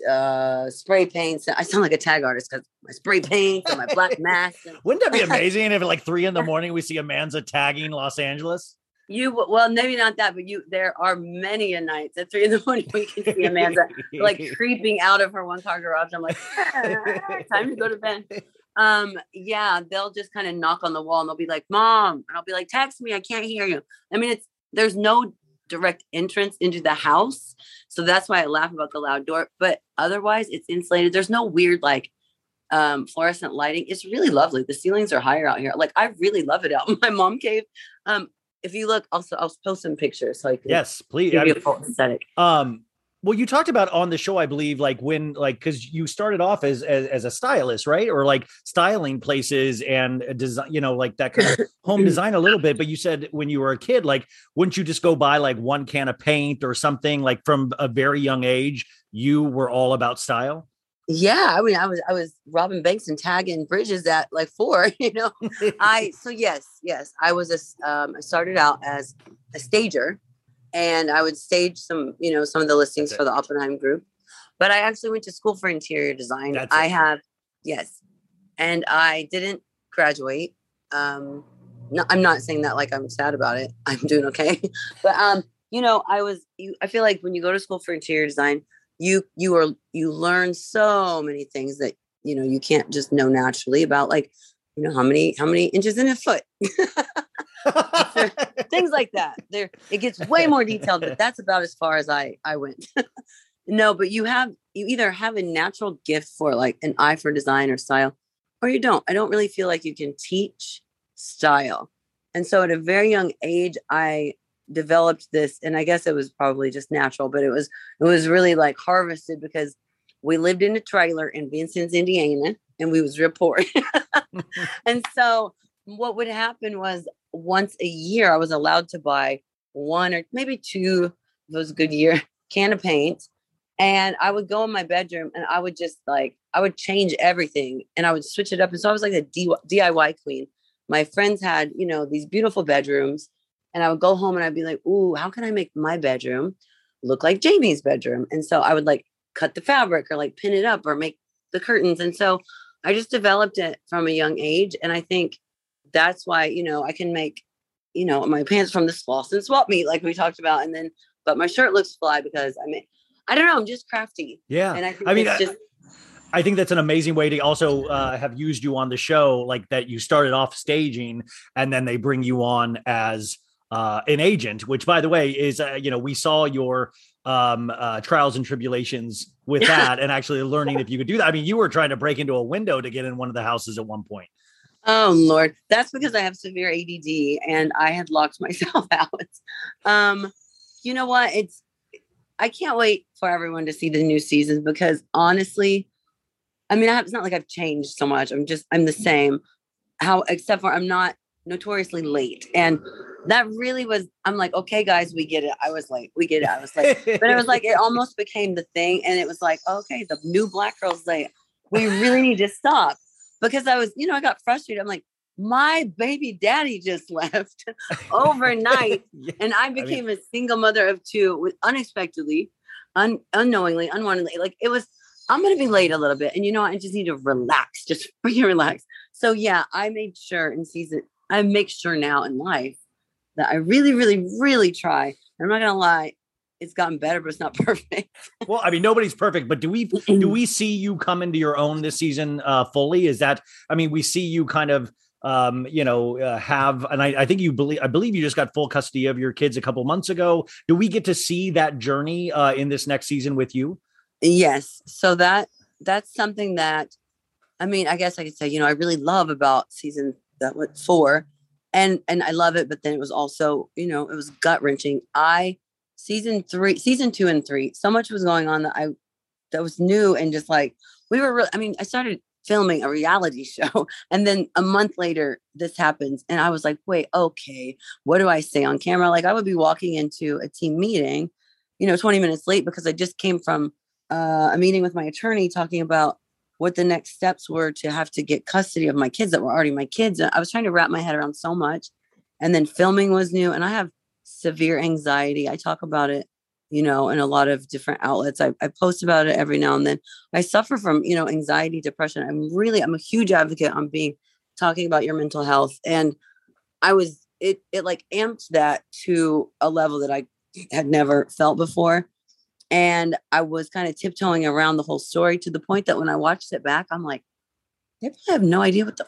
uh spray paints. I sound like a tag artist because my spray paints and my black *laughs* mask. And Wouldn't that be *laughs* amazing if at like three in the *laughs* morning we see Amanza tagging Los Angeles? you well, maybe not that, but you there are many a nights at three in the morning we can see Amanza like creeping out of her one car garage. I'm like, "Ah, time to go to bed. Um, yeah, they'll just kind of knock on the wall and they'll be like, Mom, and I'll be like, text me, I can't hear you. I mean, it's there's no direct entrance into the house. So that's why I laugh about the loud door. But otherwise it's insulated. There's no weird like um fluorescent lighting. It's really lovely. The ceilings are higher out here. Like I really love it out in *laughs* my mom cave. Um, if you look, also I'll post some pictures so I can Yes, please. give I you mean, a full aesthetic. Um, well, you talked about on the show, I believe, like when, like, because you started off as, as as a stylist, right? Or like styling places and design, you know, like that kind of *laughs* home design a little bit. But you said when you were a kid, like, wouldn't you just go buy like one can of paint or something? Like from a very young age, you were all about style. Yeah, I mean, I was I was robbing banks and tagging bridges at like four. *laughs* You know, I so yes, yes, I was a um, I started out as a stager, and I would stage some you know some of the listings for the Oppenheim Group. But I actually went to school for interior design. That's I it. have yes, and I didn't graduate. Um, no, I'm not saying that like I'm sad about it. *laughs* I'm doing okay, *laughs* but um, you know, I was. You, I feel like when you go to school for interior design, you you are you learn so many things that you know you can't just know naturally about like you know how many how many inches in a foot *laughs* *laughs* things like that. There it gets way more detailed but that's about as far as i i went. *laughs* No but you have you either have a natural gift for like an eye for design or style or you don't. I don't really feel like you can teach style. And so at a very young age i developed this and i guess it was probably just natural but it was it was really like harvested because we lived in a trailer in Vincennes, Indiana, and we was real poor. *laughs* and so what would happen was once a year I was allowed to buy one or maybe two, if it was a good year, *laughs* can of paint. And I would go in my bedroom and I would just like I would change everything and I would switch it up. And so I was like a DIY queen. My friends had, you know, these beautiful bedrooms. And I would go home and I'd be like, ooh, how can I make my bedroom look like Jamie's bedroom? And so I would like cut the fabric or like pin it up or make the curtains. And so I just developed it from a young age. And I think that's why, you know, I can make, you know, my pants from the Slauson swap meet like we talked about. And then, but my shirt looks fly because I mean, I don't know, I'm just crafty. Yeah. And I think I mean, I- just, I think that's an amazing way to also uh, have used you on the show, like that you started off staging and then they bring you on as uh, an agent, which, by the way, is uh, you know we saw your um, uh, trials and tribulations with *laughs* that, and actually learning if you could do that. I mean, you were trying to break into a window to get in one of the houses at one point. Oh Lord, that's because I have severe ADD and I had locked *laughs* myself out. Um, you know what? It's I can't wait for everyone to see the new season because honestly, I mean, I have, it's not like I've changed so much. I'm just I'm the same. How except for I'm not notoriously late, and that really was. I'm like, okay, guys, we get it. I was like, we get it. I was like, but it was like it almost became the thing, and it was like, okay, the new black girls late. We really need to stop because I was, you know, I got frustrated. I'm like, my baby daddy just *laughs* left overnight, *laughs* Yeah. and I became a single mother of two with unexpectedly, un- unknowingly, unwantedly. Like it was, I'm gonna be late a little bit, and you know, what? I just need to relax, just *laughs* freaking relax. So yeah, I made sure in season, I make sure now in life that I really, really, really try. I'm not gonna lie, it's gotten better, but it's not *laughs* perfect. Well, I mean, nobody's perfect, but do we do we see you come into your own this season uh, fully? Is that I mean, we see you kind of um you know uh, have and I, I think you believe i believe you just got full custody of your kids a couple months ago do we get to see that journey uh in this next season with you Yes. So that that's something that I mean, I guess I could say, you know, I really love about season that what four. And and I love it, but then it was also, you know, it was gut wrenching. I season three, season two and three, so much was going on that I that was new and just like we were really I mean, I started filming a reality *laughs* show and then a month later this happens and I was like, wait, okay, what do I say on camera? Like I would be walking into a team meeting, you know, 20 minutes late because I just came from uh, a meeting with my attorney talking about what the next steps were to have to get custody of my kids that were already my kids. I was trying to wrap my head around so much. And then filming was new, and I have severe anxiety. I talk about it, you know, in a lot of different outlets. I, I post about it every now and then. I suffer from, you know, anxiety, depression. I'm really, I'm a huge advocate on being talking about your mental health. And I was, it, it like amped that to a level that I *clears throat* had never felt before and I was kind of tiptoeing around the whole story to the point that when I watched it back, I'm like, they probably have no idea what the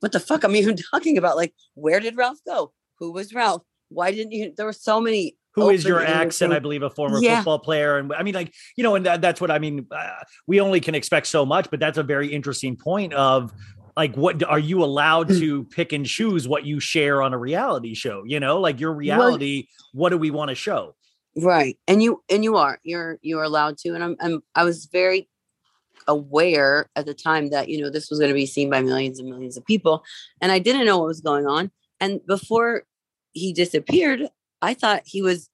what the fuck I'm even *laughs* talking about. Like, where did Ralph go? Who was Ralph? Why didn't you? There were so many. Who is your ex and I believe a former Yeah. football player and I mean like you know and that, that's what I mean uh, we only can expect so much but that's a very interesting point of like what are you allowed Mm. to pick and choose what you share on a reality show you know like your reality what do we want to show right and you and you are you're you're allowed to and i'm, I'm i was very aware at the time that you know this was going to be seen by millions and millions of people and i didn't know what was going on and before he disappeared i thought he was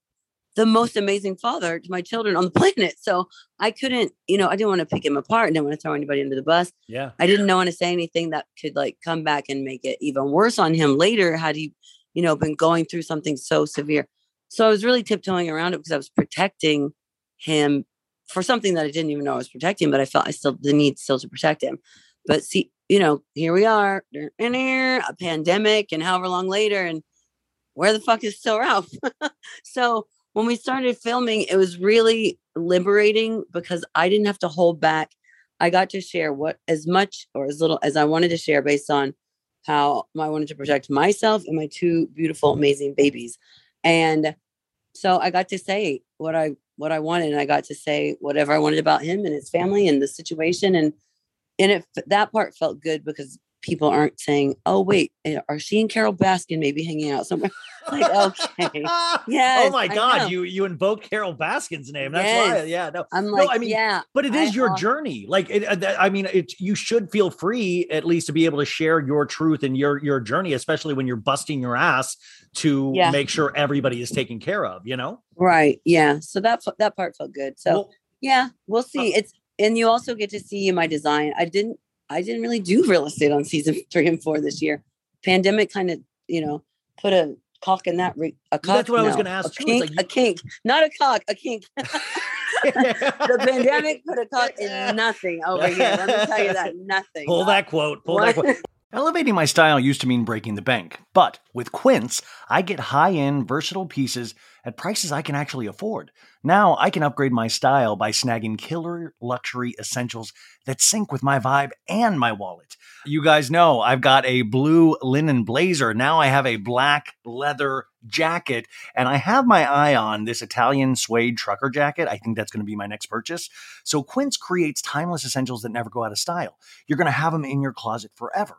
the most amazing father to my children on the planet so i couldn't you know i didn't want to pick him apart and didn't want to throw anybody under the bus yeah I didn't know want to say anything that could like come back and make it even worse on him later had he, you know, been going through something so severe. So I was really tiptoeing around it because I was protecting him for something that I didn't even know I was protecting, but I felt I still the need still to protect him. But see, you know, here we are, in here, a pandemic, and however long later, and where the fuck is still Ralph? *laughs* so when we started filming, it was really liberating because I didn't have to hold back I got to share what as much or as little as I wanted to share based on how I wanted to protect myself and my two beautiful, amazing babies. And so I got to say what I what I wanted, and I got to say whatever I wanted about him and his family and the situation. And and it that part felt good because people aren't saying, "Oh, wait, eh, are she and Carole Baskin maybe hanging out somewhere?" *laughs* like, okay, yeah. *laughs* oh my god you you invoke Carole Baskin's name that's why yeah no I'm No, like, I mean, yeah, but it is I your al- journey like it, uh, i mean it you should feel free at least to be able to share your truth and your your journey especially when you're busting your ass to Yeah. make sure everybody is taken care of you know right, yeah. So that that part felt good. So. Well, Yeah, we'll see. It's and you also get to see my design. I didn't I didn't really do real estate on season *laughs* three and four this year. Pandemic kind of, you know, put a cock in that re- a cock. that's what I was gonna ask A too. Kink, like you- a kink, not a cock, a kink. *laughs* the pandemic put a cock in *laughs* nothing over here. Let me tell you that nothing. pull Not that quote pull that quote Elevating my style used to mean breaking the bank, but with Quince, I get high end, versatile pieces at prices I can actually afford. Now I can upgrade my style by snagging killer luxury essentials that sync with my vibe and my wallet. You guys know I've got a blue linen blazer. Now I have a black leather jacket, and I have my eye on this Italian suede trucker jacket. I think that's going to be my next purchase. So Quince creates timeless essentials that never go out of style. You're going to have them in your closet forever.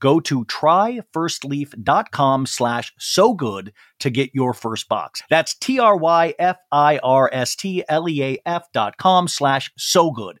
Go to tryfirstleaf.com slash so good to get your first box. That's T-R-Y-F-I-R-S-T-L-E-A-F dot com slash so good.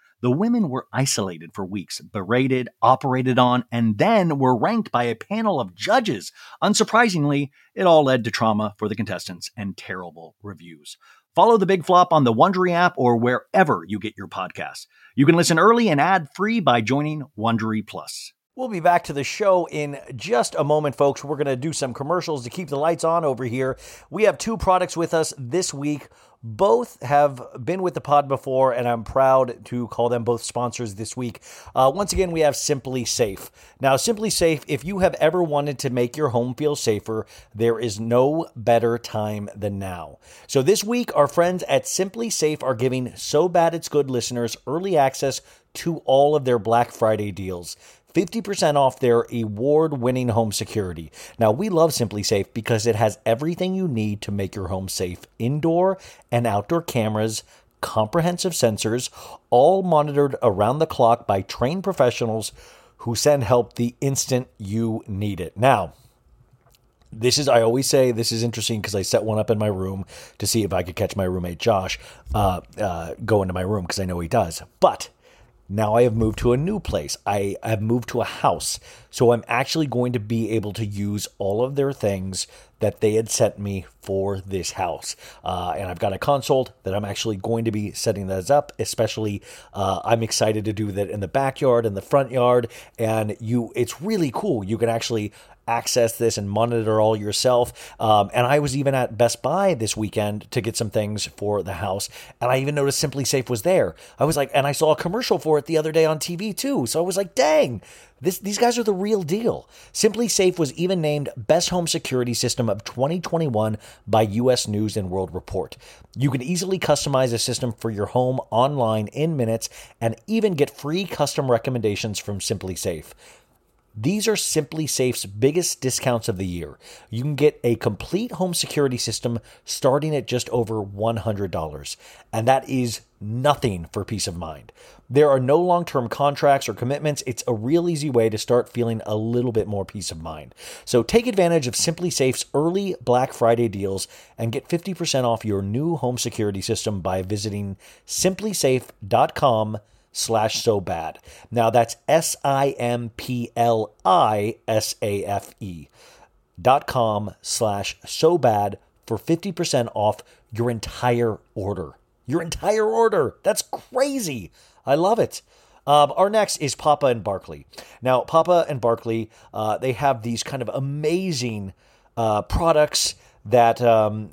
The women were isolated for weeks, berated, operated on, and then were ranked by a panel of judges. Unsurprisingly, it all led to trauma for the contestants and terrible reviews. Follow the Big Flop on the Wondery app or wherever you get your podcasts. You can listen early and ad-free by joining Wondery Plus. We'll be back to the show in just a moment, folks. We're going to do some commercials to keep the lights on over here. We have two products with us this week. Both have been with the pod before, and I'm proud to call them both sponsors this week. Uh, once again, we have SimpliSafe. Now, SimpliSafe, if you have ever wanted to make your home feel safer, there is no better time than now. So, this week, our friends at SimpliSafe are giving So Bad It's Good listeners early access to all of their Black Friday deals. 50% off their award winning home security. Now, we love SimpliSafe because it has everything you need to make your home safe indoor and outdoor cameras, comprehensive sensors, all monitored around the clock by trained professionals who send help the instant you need it. Now, this is I always say this is interesting because I set one up in my room to see if I could catch my roommate Josh uh, uh, go into my room because I know he does. But now I have moved to a new place. I have moved to a house. So I'm actually going to be able to use all of their things that they had sent me for this house. Uh, and I've got a console that I'm actually going to be setting those up. Especially, uh, I'm excited to do that in the backyard and the front yard. And you, it's really cool. You can actually access this and monitor all yourself. Um, and I was even at Best Buy this weekend to get some things for the house. And I even noticed SimpliSafe was there. I was like, and I saw a commercial for it the other day on TV too. So I was like, dang, this, these guys are the real deal. SimpliSafe was even named Best Home Security System of 2021 by US News and World Report. You can easily customize a system for your home online in minutes and even get free custom recommendations from SimpliSafe. These are SimpliSafe's biggest discounts of the year. You can get a complete home security system starting at just over $100, and that is nothing for peace of mind. There are no long term contracts or commitments. It's a real easy way to start feeling a little bit more peace of mind. So take advantage of SimpliSafe's early Black Friday deals and get 50% off your new home security system by visiting simplisafe.com slash so bad. Now that's S I M P L I S A F E dot com slash so bad for 50% off your entire order. Your entire order. That's crazy. I love it. Um, our next is Papa and Barkley. Now, Papa and Barkley, uh, they have these kind of amazing uh, products that um,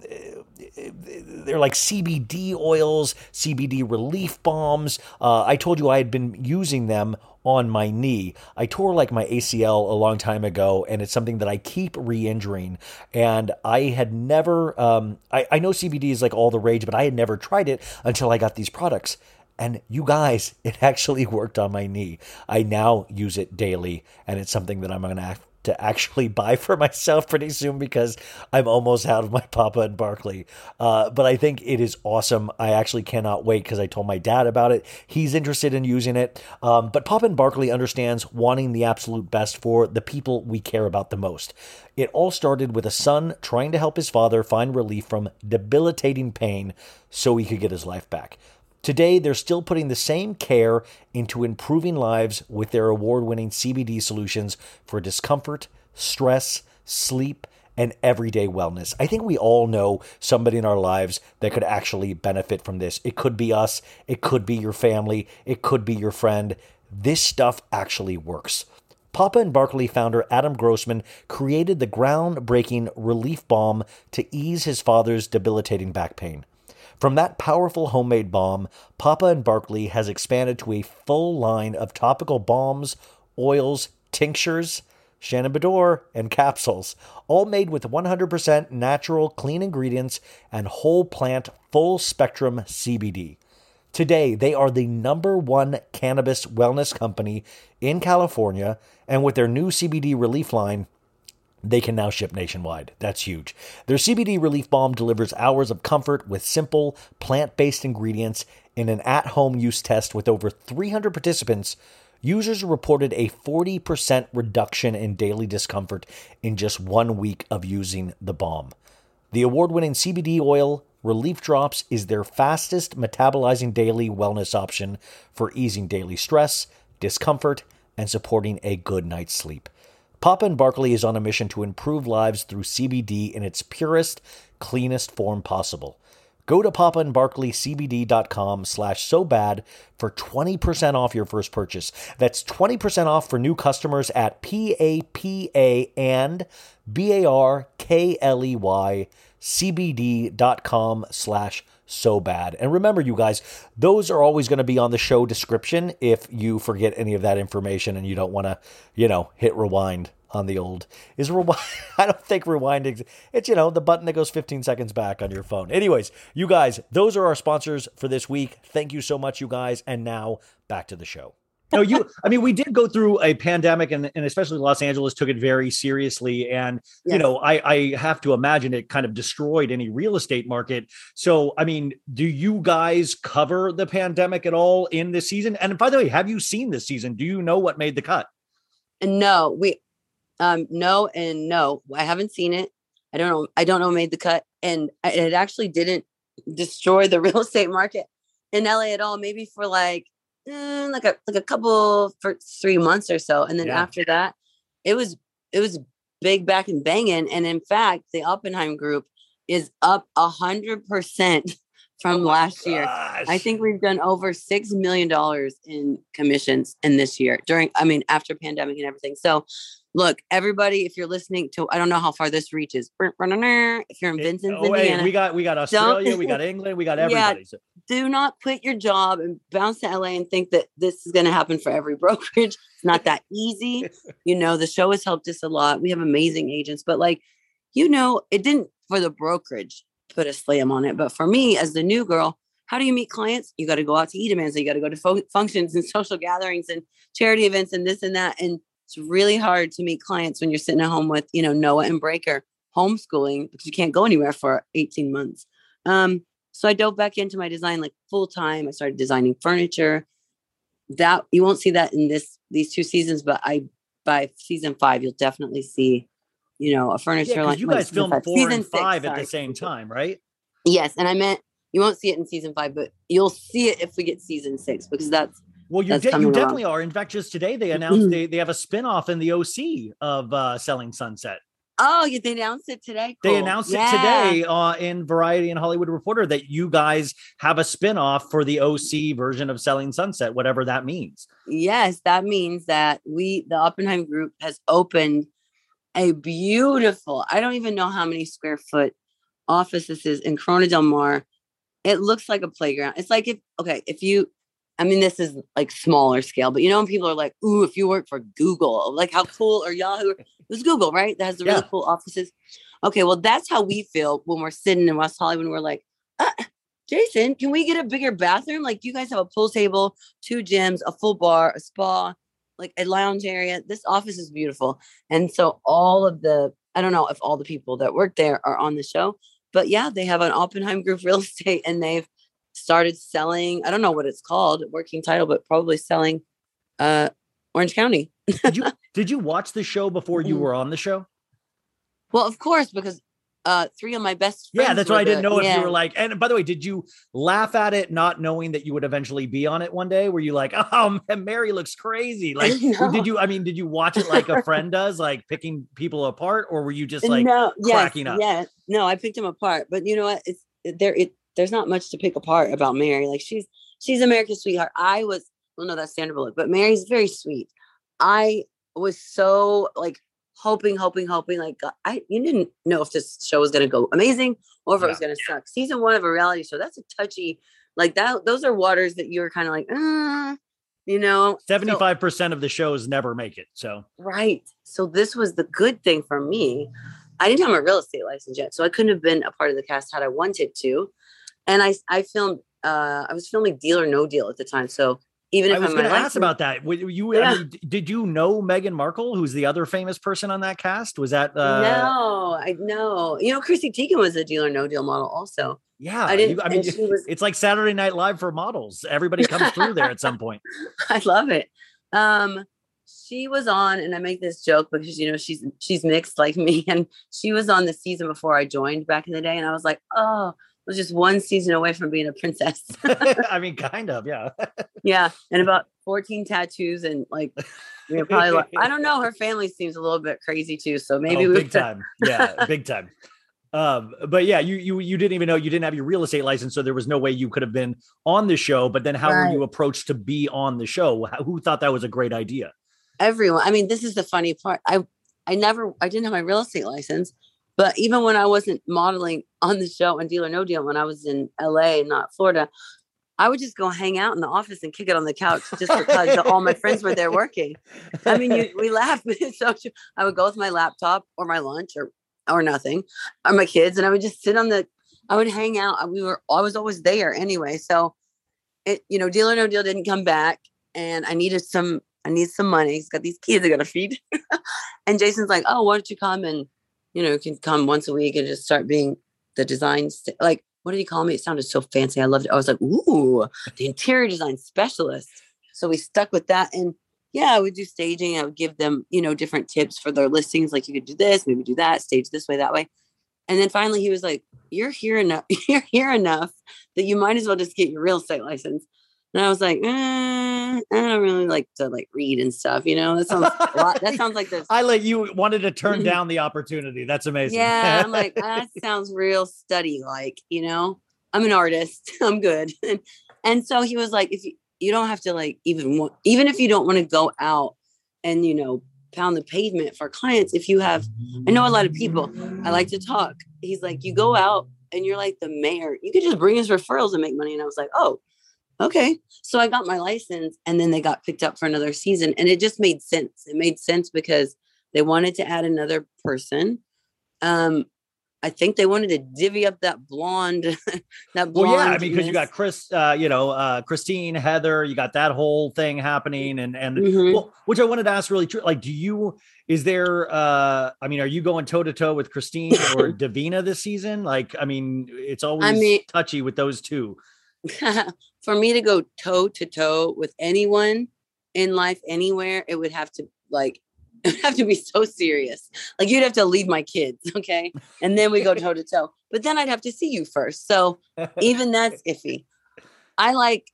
they're like CBD oils, CBD relief balms. Uh, I told you I had been using them on my knee. I tore like my ACL a long time ago, and it's something that I keep re-injuring. And I had never, um, I, I know CBD is like all the rage, but I had never tried it until I got these products. And you guys, *laughs* it actually worked on my knee. I now use it daily, and it's something that I'm going to to actually buy for myself pretty soon because I'm almost out of my Papa and Barkley. Uh, but I think it is awesome. I actually cannot wait because I told my dad about it. He's interested in using it. Um, but Papa and Barkley understands wanting the absolute best for the people we care about the most. It all started with a son trying to help his father find relief from debilitating pain so he could get his life back. Today, they're still putting the same care into improving lives with their award winning CBD solutions for discomfort, stress, sleep, and everyday wellness. I think we all know somebody in our lives that could actually benefit from this. It could be us, it could be your family, it could be your friend. This stuff actually works. Papa and Barkley founder Adam Grossman created the groundbreaking relief balm to ease his father's debilitating back pain. From that powerful homemade balm, Papa and Barkley has expanded to a full line of topical balms, oils, tinctures, Shannon Beador, and capsules, all made with 100% natural, clean ingredients and whole plant, full spectrum CBD. Today, they are the number one cannabis wellness company in California, and with their new CBD relief line, they can now ship nationwide. That's huge. Their CBD Relief Balm delivers hours of comfort with simple, plant based ingredients in an at home use test with over 300 participants. Users reported a 40% reduction in daily discomfort in just one week of using the balm. The award winning CBD oil Relief Drops is their fastest metabolizing daily wellness option for easing daily stress, discomfort, and supporting a good night's sleep. Papa and Barkley is on a mission to improve lives through CBD in its purest, cleanest form possible. Go to papaandbarkleycbd.com slash so bad for 20% off your first purchase. That's 20% off for new customers at P-A-P-A and B-A-R-K-L-E-Y cbd.com slash so bad. And remember, you guys, those are always going to be on the show description if you forget any of that information and you don't want to, you know, hit rewind on the old is rewind. *laughs* I don't think rewinding. It's you know the button that goes 15 seconds back on your phone. Anyways, you guys, those are our sponsors for this week. Thank you so much, you guys. And now back to the show no, you. I mean, we did go through a pandemic, and and especially Los Angeles took it very seriously. And yes. you know, I I have to imagine it kind of destroyed any real estate market. So, I mean, do you guys cover the pandemic at all in this season? And by the way, have you seen this season? Do you know what made the cut? No, we, um, no, and no. I haven't seen it. I don't know. I don't know made the cut, and it actually didn't destroy the *laughs* real estate market in LA at all. Maybe for like eh, like a like a couple for three months or so, and then yeah. after that, it was it was big back and banging. And in fact, the Oppenheim Group is up a hundred percent *laughs* from oh last gosh. year. I think we've done over six million dollars in commissions in this year during. I mean, after pandemic and everything. So look, everybody, if you're listening to, I don't know how far this reaches. If you're in Vincennes, oh, Indiana, hey, we got we got Australia, we got England, we got everybody. Yeah, do not quit your job and bounce to LA and think that this is going to happen for every *laughs* brokerage. It's not that easy. *laughs* you know, the show has helped us a lot. We have amazing agents, but like, you know, it didn't for the brokerage put a slam on it, but for me as the new girl. How do you meet clients? You got to go out to eat so you got to go to fo- functions and *laughs* social gatherings and charity events and this and that. And It's really hard to meet clients when you're sitting at home with, you know, Noah and Braker homeschooling because you can't go anywhere for 18 months. Um, so I dove back into my design like full time. I started designing furniture. That you won't see that in this these two seasons, but I by season five you'll definitely see, you know, a furniture Yeah, line. you guys filmed four Season and six, five at sorry. the same time, right? Yes, and I meant you won't see it in season five, but you'll see it if we get season six because that's Well, you de- you definitely are. In fact, just today they announced they, they have a spin-off in the OC of uh, Selling Sunset. oh, they announced it today. They announced Yeah. it today uh, in Variety and Hollywood Reporter that you guys have a spin-off for the OC version of Selling Sunset, whatever that means. Yes, that means that we, the Oppenheim Group, has opened a beautiful, I don't even know how many square foot office this is in Corona Del Mar. It looks like a playground. It's like if, okay, if you, I mean, this is like smaller scale, but you know, when people are like, ooh, if you work for Google, like how cool or Yahoo, it was Google, right? That has the really cool offices. Okay, well, that's how we feel when we're sitting in West Hollywood and we're like, uh, Jason, can we get a bigger bathroom? Like, you guys have a pool table, two gyms, a full bar, a spa, like a lounge area. This office is beautiful. And so, all of the, I don't know if all the people that work there are on the show, but yeah, they have an Oppenheim Group *laughs* real estate and they've started selling. I don't know what it's called, working title, but probably selling uh Orange County. Did you *laughs* did you watch the show before you Mhm. were on the show? Well, of course, because uh three of my best friends. Yeah, that's why I didn't the- know if you were like. And by the way, did you laugh at it not knowing that you would eventually be on it one day? Were you like, *laughs* "Oh, man, Mary looks crazy"? Like, *laughs* No. did you? I mean, did you watch it like a friend does, like picking people apart, or were you just like no, yes, cracking up? Yeah, no, I picked him apart. But you know what? It's there. It there's not much to pick apart about Mary. Like she's she's America's sweetheart. I was well, no, that's Sandra Bullock, but Mary's very sweet. I was so like hoping, hoping, hoping. Like I you didn't know if this show was gonna go amazing or if it was gonna suck. Season one of a reality show. That's a touchy. Like that. Those are waters that you're kind of like, uh, you know. Seventy-five percent of the shows never make it. So Right. So this was the good thing for me. I didn't have a real estate license yet, so I couldn't have been a part of the cast had I wanted to. And I I filmed uh I was filming Deal or No Deal at the time. So even if I was going to ask about that. You, Yeah. I mean, did you know Meghan Markle, who's the other famous person on that cast? Was that uh, no, I know. You know, Chrissy Teigen was a Deal or No Deal model also. Yeah, I didn't. you- I mean, was it's like Saturday Night Live for models. Everybody comes *laughs* through there at some point. I love it. Um, she was on, and I make this joke because you know she's she's mixed like *laughs* me, and she was on the season before I joined back in the day, and I was like, oh, was just one season away from being a princess. *laughs* I mean, *laughs* kind of, yeah. yeah, and about *laughs* fourteen tattoos, and like you know, probably like, I don't know. Her family seems a little bit crazy too, so maybe oh, we big time. Yeah, big time. Um, but yeah, you you you didn't even know you didn't have your real estate license, so there was no way you could have been on the show. But then, how were you approached to be on the show? Who thought that was a great idea? everyone i mean this is the funny part i i never i didn't have my real estate license but even when i wasn't modeling on the show on deal or no deal when i was in la not florida i would just go hang out in the office and kick it on the couch just because all my friends were there working. I mean you, we laugh *laughs* but it's so true. I would go with my laptop or my lunch or or nothing or my kids and i would just sit on the i would hang out. We were i was always there anyway. So it you know deal or no deal didn't come back and i needed some i need some money he's got these kids i gotta feed. *laughs* And jason's like oh why don't you come and you know can come once a week and just start being the design st- like what did he call me? It sounded so fancy. I loved it. I was like ooh the interior design specialist. So we stuck with that. And yeah i would do staging. I would give them you know different tips for their listings. Like you could do this maybe do that stage this way that way. And then finally he was like you're here enough *laughs* you're here enough that you might as well just get your real estate license and I was like, eh, I don't really like to like read and stuff, you know. That sounds a lot. That sounds like this. I like you wanted to turn down the opportunity. That's amazing. Yeah, I'm like, that *laughs* sounds real study like, you know. I'm an artist. *laughs* I'm good. And, and so he was like, if you, you don't have to like even want, even if you don't want to go out and you know pound the pavement for clients, if you have, I know a lot of people. I like to talk. He's like, you go out and you're like the mayor. You could just bring his referrals and make money. And I was like, oh, okay. So I got my license and then they got picked up for another season. And it just made sense. It made sense because they wanted to add another person. Um, I think they wanted to divvy up that blonde, *laughs* that blonde. Well, yeah, I mean, because you got Chris, uh, you know, uh, Christine, Heather, you got that whole thing happening, and and Mhm. well, which I wanted to ask really true. Like, do you? Is there? uh I mean, are you going toe to toe with Christine or *coughs* Davina this season? Like, I mean, it's always mean- touchy with those two. *laughs* for me to go toe to toe with anyone in life anywhere, it would have to like *laughs* it would have to be so serious. Like you'd have to leave my kids, *laughs* okay? And then we go toe to toe. But then I'd have to see you first. So even that's iffy. I like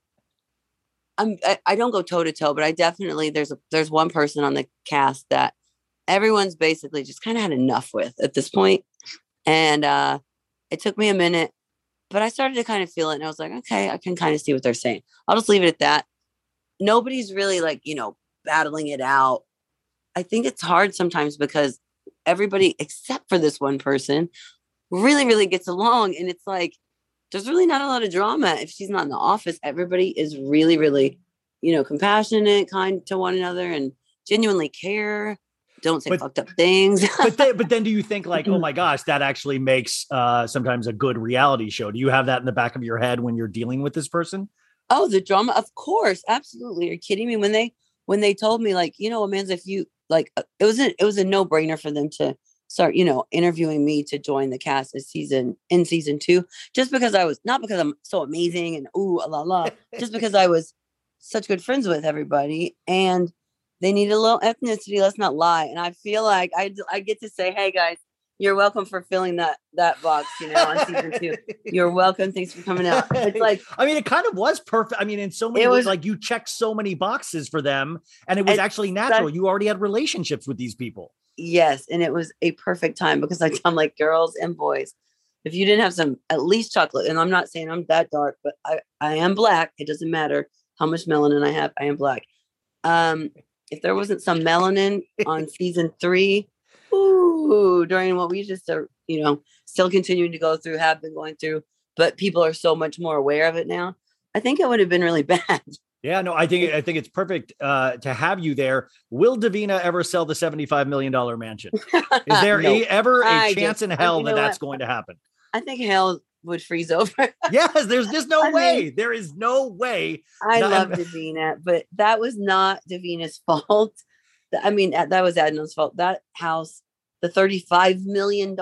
I'm I, I don't go toe to toe, but I definitely there's a there's one person on the cast that everyone's basically just kind of had enough with at this point. And uh it took me a minute, but I started to kind of feel it and I was like, okay, I can kind of see what they're saying. I'll just leave it at that. Nobody's really like, you know, battling it out. I think it's hard sometimes because everybody except for this one person really really gets along and it's like there's really not a lot of drama if she's not in the office everybody is really really you know compassionate kind to one another and genuinely care don't say But- fucked up things *laughs* But then, but then, do you think like, oh my gosh, that actually makes uh sometimes a good reality show? Do you have that in the back of your head when you're dealing with this person? Oh, the drama, of course, absolutely. You're kidding me? When they when they told me like, you know, Amanza, if you like, uh, it was a, it was a no brainer for them to start, you know, interviewing me to join the cast as season in season two, just because I was not because I'm so amazing and ooh la la, just because I was such good friends with everybody and they need a little ethnicity. Let's not lie. And I feel like I, I get to say, hey guys, you're welcome for filling that that box, you know, on season two. *laughs* You're welcome. Thanks for coming out. It's like I mean, it kind of was perfect. I mean, in so many It ways, was- like you checked so many boxes for them, and it was actually that- natural. You already had relationships with these people. Yes, and it was a perfect time because I, I'm like girls and boys. If you didn't have some at least chocolate, and I'm not saying I'm that dark, but I I am black. It doesn't matter how much melanin I have. I am black. Um, if there wasn't some melanin on *laughs* season three, ooh, during what we just are, you know, still continuing to go through, have been going through, but people are so much more aware of it now. I think it would have been really *laughs* bad. Yeah, no, I think I think it's perfect uh, to have you there. Will Davina ever sell the seventy-five million dollar mansion? Is *laughs* there No. a, ever a I chance just- in hell that that's what? going to happen? I think hell would freeze *laughs* over. Yes, there's just no I mean- way. there is no way. I No, love Davina, but that was not Davina's *laughs* fault. I mean, that was Adnan's fault. That house, the $35 million,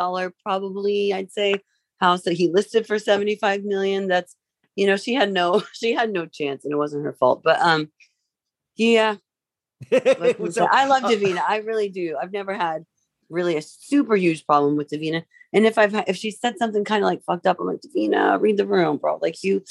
probably, I'd say, house that he listed for 75 million. That's, you know, she had no, *laughs* she had no chance and it wasn't her fault. But, um, yeah, I So. I love Davina. I really do. I've never had really a super huge problem with Davina. And if I've, if she said something kind of like fucked up, I'm like, Davina, read the room, bro. Like you,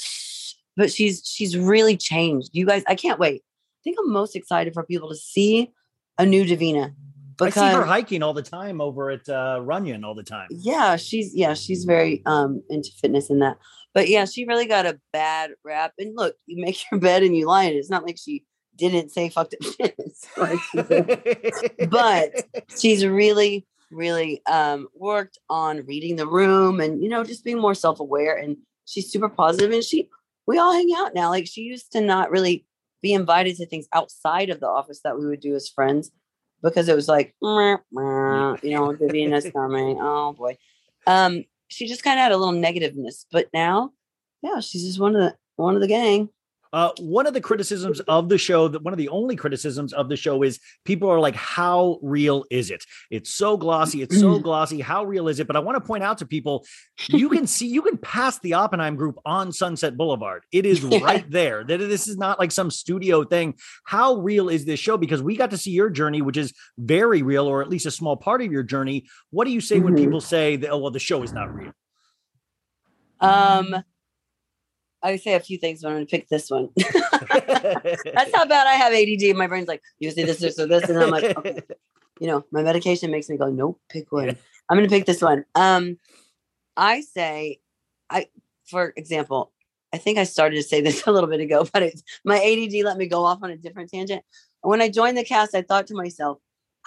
but she's, she's really changed. You guys, I can't wait. I think I'm most excited for people to see a new Davina I see her hiking all the time over at uh, Runyon all the time. yeah, she's, yeah, she's very, um, into fitness and that, but yeah, she really got a bad rap. And look, you make your bed and you lie in it. It's not like she didn't say fucked up *laughs* shit. Like she *laughs* but she's really really um worked on reading the room and you know just being more self-aware and she's super positive and she we all hang out now like she used to not really be invited to things outside of the office that we would do as friends because it was like "Meh, meh," you know Davina's *laughs* coming oh boy. Um she just kind of had a little negativeness but now yeah she's just one of the one of the gang Uh, one of the criticisms of the show, that one of the only criticisms of the show is people are like, "How real is it? It's so glossy. It's so glossy. How real is it?" But I want to point out to people, *laughs* you can see, you can pass the Oppenheim Group on Sunset Boulevard. It is Yeah. right there. That this is not like some studio thing. How real is this show? Because we got to see your journey, which is very real, or at least a small part of your journey. What do you say when Mhm. people say that? Oh, well, the show is not real. um I say a few things, but I'm going to pick this one. *laughs* That's *laughs* how bad I have ADD. My brain's like, you say this, this, or this, and I'm like, okay. *laughs* you know, my medication makes me go, nope, pick one. I'm going to pick this one. Um, I say, I, for example, I think I started to say this a little bit ago, but it's, my ADD let me go off on a different tangent. When I joined the cast, I thought to myself,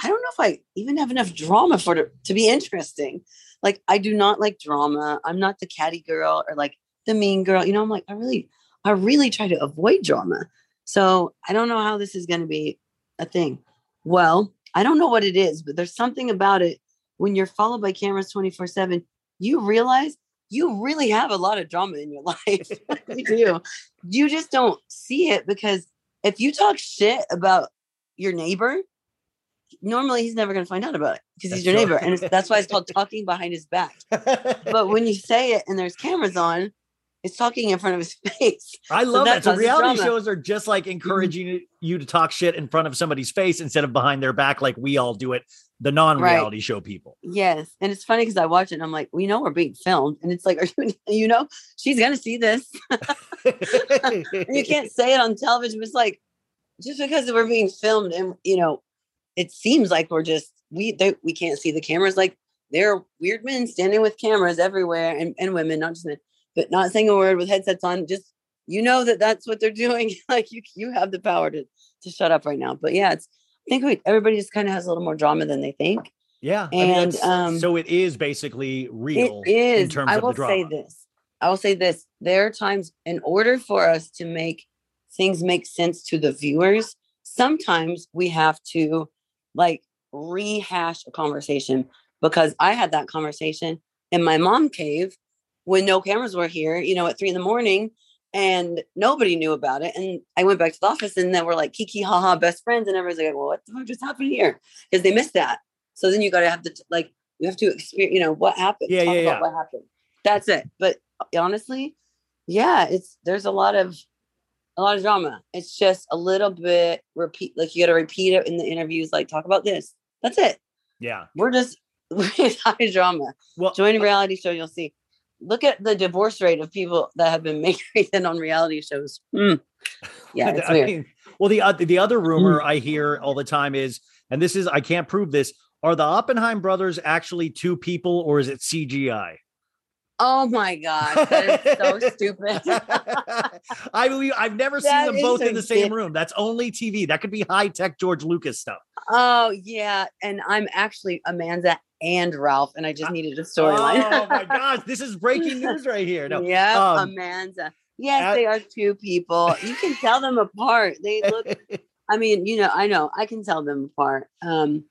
I don't know if I even have enough drama for it to be interesting. Like, I do not like drama. I'm not the catty girl or like the mean girl. You know, I'm like, I really, I really try to avoid drama. So I don't know how this is going to be a thing. Well, I don't know what it is, but there's something about it when you're followed by cameras 24 7. you realize you really have a lot of drama in your *laughs* life. *laughs* you do. You just don't see it because if you talk shit about your neighbor, normally he's never going to find out about it because he's your neighbor. And it's, that's why it's called *laughs* talking behind his back. But when you say it and there's cameras on, it's talking in front of his *laughs* face. I love that that. So reality drama. shows are just like encouraging mm-hmm. you to talk shit in front of somebody's face instead of behind their back, like we all do it. The non-reality show people. Yes. And it's funny because I watch it and I'm like, we know we're being filmed. And it's like, *laughs* are you, you know, she's going to see this. *laughs* You can't say it on television. It's like, just because we're being filmed and, you know, it seems like we're just, we, they, we can't see the cameras. Like there are weird men standing with cameras everywhere and, and women, not just men, but not saying a word with headsets on. Just, you know, that that's what they're *laughs* doing. like you, you have the power to, to shut up right now. But yeah, it's, I think we, everybody just kind of has a little more drama than they think. Yeah. I mean, And, um, so it is basically real It is. in terms I of will the drama. say this. I will say this. There are times in order for us to make things make sense to the viewers, sometimes we have to like rehash a conversation because I had that conversation in my mom cave when no cameras were here, you know, at three in the morning and nobody knew about it. And I went back to the office and then we're like kiki haha best friends and everybody's like, well, what the fuck just happened here? Because they missed that. So then you gotta have to t- like you have to experience, you know, what happened. Yeah, talk yeah, about yeah. what happened. That's it. But uh, honestly, yeah, it's there's a lot of a lot of drama. It's just a little bit repeat, like you got to repeat it in the interviews. Like talk about this. That's it. Yeah. We're just *laughs* it's high drama. Well, Join uh a reality show, you'll see. Look at the divorce rate of people that have been *laughs* married and on reality shows. Mm. *laughs* Yeah, it's I mean, well, the oth- the other rumor Mm. I hear all the time is, and this is I can't prove this. Are the Oppenheim brothers actually two people, or is it CGI? oh my god, that is so stupid. *laughs* I believe I've never seen them both in the same room. That's only TV. That could be high tech George Lucas stuff. oh yeah, and I'm actually Amanza and Ralph, and I just needed a storyline. Oh my *laughs* gosh, this is breaking news right here. No, yeah, um, Amanza. Yes, at- they are two people. You can tell them apart. They look. *laughs* I mean, you know, I know I can tell them apart. Um,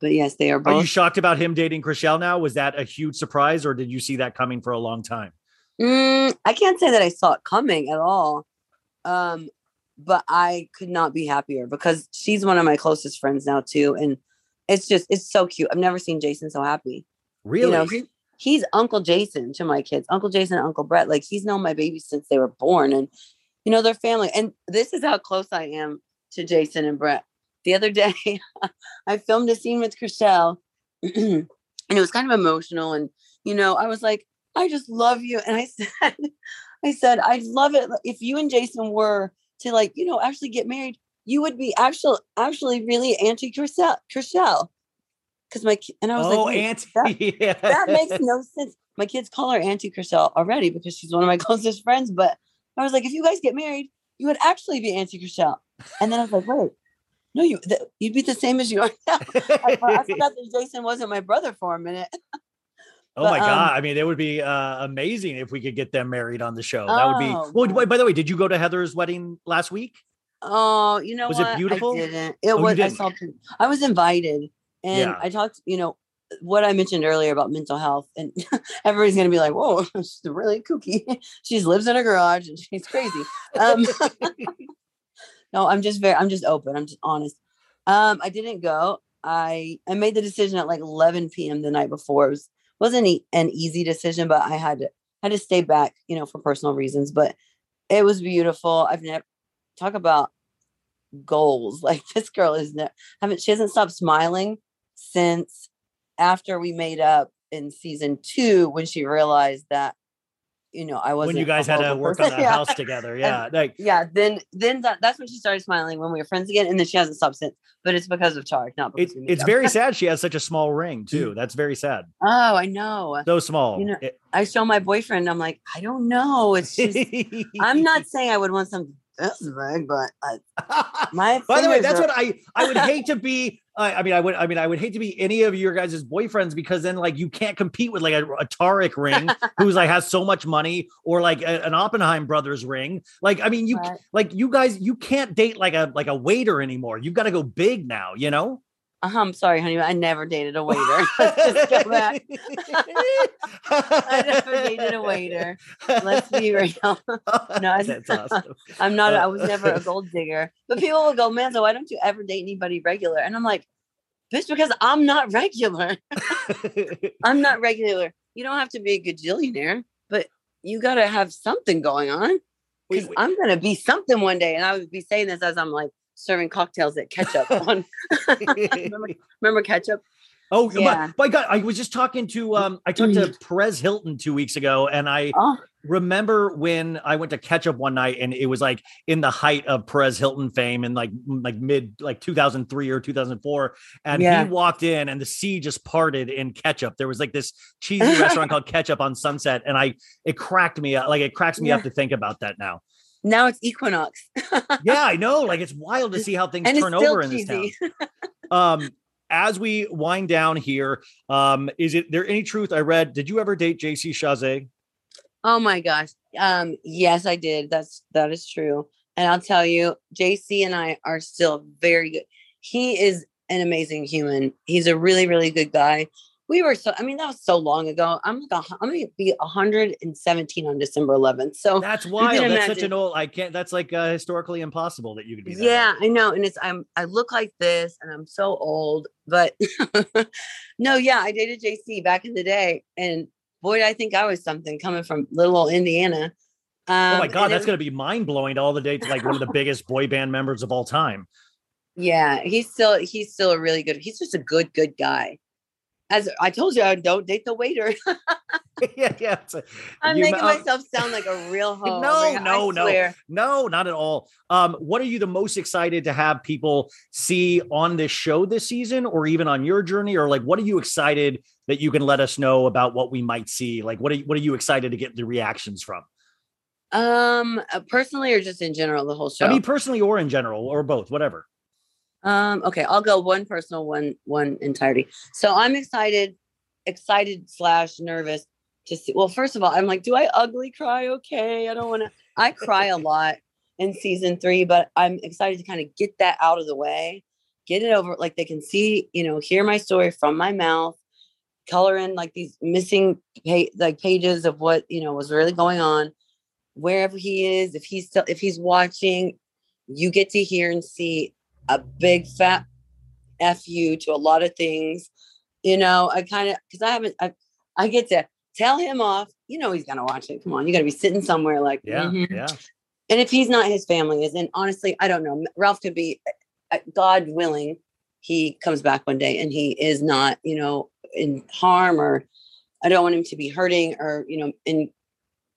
but yes, they are both. Are you shocked about him dating Chrishell now? Was that a huge surprise, or did you see that coming for a long time? Mm, I can't say that I saw it coming at all. Um, but I could not be happier because she's one of my closest friends now too, and it's just it's so cute. I've never seen Jason so happy. Really? You know, he, he's Uncle Jason to my kids. Uncle Jason, and Uncle Brett. Like he's known my babies since they were born, and you know their family. And this is how close I am to Jason and Brett. The other *laughs* day, I filmed a scene with Chrishell, *clears throat* and it was kind of emotional. And you know, I was like, I just love you. And I *laughs* said, I said, I'd love it if you and Jason were to like, you know, actually get married. You would be actually, actually, really anti Chrishell, Chrishell. Because my and I was oh, like, Auntie. that- *laughs* yeah. that makes *laughs* no sense. My kids call her Auntie Chrishell already because she's one of my *laughs* closest friends. But I was like, if you guys get married, you would actually be Auntie Chrishell. And then I was like, wait, no, you th- you'd be the same as you are now. I, I forgot that Jason wasn't my brother for a minute. Oh my um, god! I mean, it would be uh, amazing if we could get them married on the show. That would be. Oh, Well, by the way, did you go to Heather's wedding last week? Oh, you know Was it what? beautiful? I didn't. It Oh, was. I didn't? saw. I was invited, and Yeah. I talked. You know what I mentioned earlier about mental health, and *laughs* everybody's gonna be like, "Whoa, *laughs* she's really kooky. *laughs* she lives in a garage and she's crazy." Um, no, I'm just very. I'm just open. I'm just honest. Um, I didn't go. I I made the decision at like 11 p.m. the night before. It was wasn't e- an easy decision, but I had to had to stay back, you know, for personal reasons. But it was beautiful. I've never talk about goals. *laughs* Like this girl is ne- haven't she hasn't stopped smiling since after we made up in season two when she realized that you know I wasn't when you guys had to work on the *laughs* Yeah. house together, yeah. Like, Yeah, then then that, that's when she started smiling when we were friends again, and then she hasn't stopped since. But it's because of Tarek, not because it, it's up. very *laughs* sad. She has such a small ring too. Mm. That's very sad. Oh, I know. So small. You know, It- I show my boyfriend. I'm like, I don't know. It's just I'm not saying I would want something big, but I, *laughs* my By the way, that's are- what I I would hate to be. *laughs* I I mean, I would. I mean, I would hate to be any of your guys' boyfriends because then, like, you can't compete with like a, a Tarek ring *laughs* who's like has so much money, or like a- an Oppenheim brothers ring. Like, I mean, you Right. like you guys, you can't date like a like a waiter anymore. You've got to go big now. You know? Uh-huh, I'm sorry, honey. I never dated a waiter. *laughs* Let's just go back. *laughs* I never dated a waiter. Let's be real. *laughs* no, I- That's awesome. I'm not. Uh, I was never a gold digger. But people will go, man. So why don't you ever date anybody regular? And I'm like, bitch, because I'm not regular. I'm not regular. You don't have to be a gajillionaire, but you got to have something going on. Because I'm gonna be something one day, and I would be saying this as I'm like serving cocktails at ketchup *laughs* on. remember, remember ketchup? Oh Yeah. my, my God! I was just talking to um, I talked to Perez Hilton two weeks ago, and I Oh, remember when I went to Ketchup one night, and it was like in the height of Perez Hilton fame, in like like mid like 2003 or 2004, and Yeah. he walked in, and the sea just parted in ketchup. There was like this cheesy *laughs* restaurant called Ketchup on Sunset, and I it cracked me up, like it cracks me up to think about that now. Now it's Equinox, *laughs* Yeah, I know. Like it's wild to see how things and turn over in this town. *laughs* um as we wind down here um is it there any truth i read did you ever date jc Chasez? Oh my gosh. Um, yes, I did. That's that is true. And I'll tell you, JC and I are still very good. He is an amazing human. He's a really, really good guy. We were so I mean, that was so long ago. I'm like I'm gonna be 117 on December 11th. So that's *laughs* wild that's such an old i can't that's like uh, historically impossible that you could be that Yeah, old. I know. And it's I'm I look like this and I'm so old, but *laughs* no, yeah, I dated JC back in the day. And boy, I think I was something coming from little old Indiana. Um, oh my god that's to be mind-blowing to all the dates like one of the biggest boy band members of all time Yeah, he's still he's still a really good. He's just a good good guy. As I told you, I don't date the waiter. *laughs* yeah yeah a- *laughs* I'm making uh, myself sound like a real hoe. *laughs* No, over here, I no, no. no not at all um what are you the most excited to have people see on this show this season or even on your journey or like what are you excited that you can let us know about what we might see like what are you, what are you excited to get the reactions from Um, uh, personally or just in general, the whole show. i mean personally or in general or both whatever Um, okay, I'll go one personal, one one entirety. So I'm excited, excited slash nervous to see. Well, first of all, I'm like, do I ugly cry? Okay, I don't want to. I cry a lot in season three, but I'm excited to kind of get that out of the way, get it over. Like they can see, you know, hear my story from my mouth, color in like these missing pa- like pages of what you know was really going on, wherever he is. If he's still, if he's watching, you get to hear and see a big fat f you to a lot of things you know i kind of because i haven't I, I get to tell him off you know he's gonna watch it come on you gotta be sitting somewhere like yeah mhm. yeah and if he's not his family is and honestly i don't know ralph could be uh, god willing he comes back one day and he is not you know in harm or i don't want him to be hurting or you know in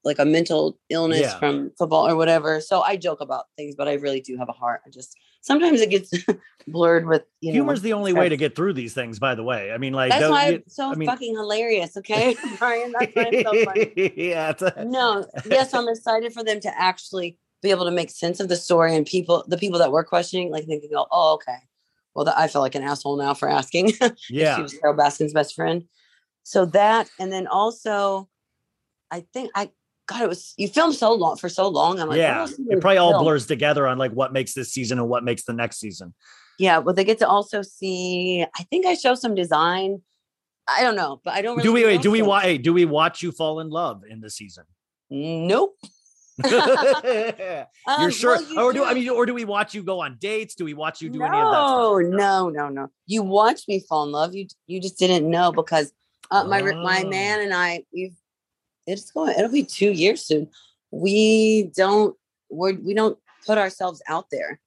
like a mental illness Yeah. from football or whatever so i joke about things but i really do have a heart i just sometimes it gets *laughs* blurred with you know humor's the only way to get through these things by the way. I mean like that's why i'm so I mean- fucking hilarious okay? *laughs* Brian that's why i'm so funny. *laughs* Yeah it's a- no yes i'm excited for them to actually be able to make sense of the story and people the people that were questioning like they can go oh okay. Well that, i feel like an asshole now for asking. Yeah she was Carole Baskin's best friend. So that and then also i think i god it was you filmed so long for so long i'm like yeah it probably all film? blurs together on like what makes this season and what makes the next season yeah well, they get to also see i think i show some design i don't know but i don't really do we wait, do we watch hey, do we watch you fall in love in the season nope *laughs* *laughs* you're Um, sure well, you or do do- i mean or do we watch you go on dates do we watch you do any of that? No, no, no, no. You watched me fall in love. You you just didn't know because uh, my re- my Oh. man and I we've it's going it'll be two years soon. We don't we're we don't put ourselves out there.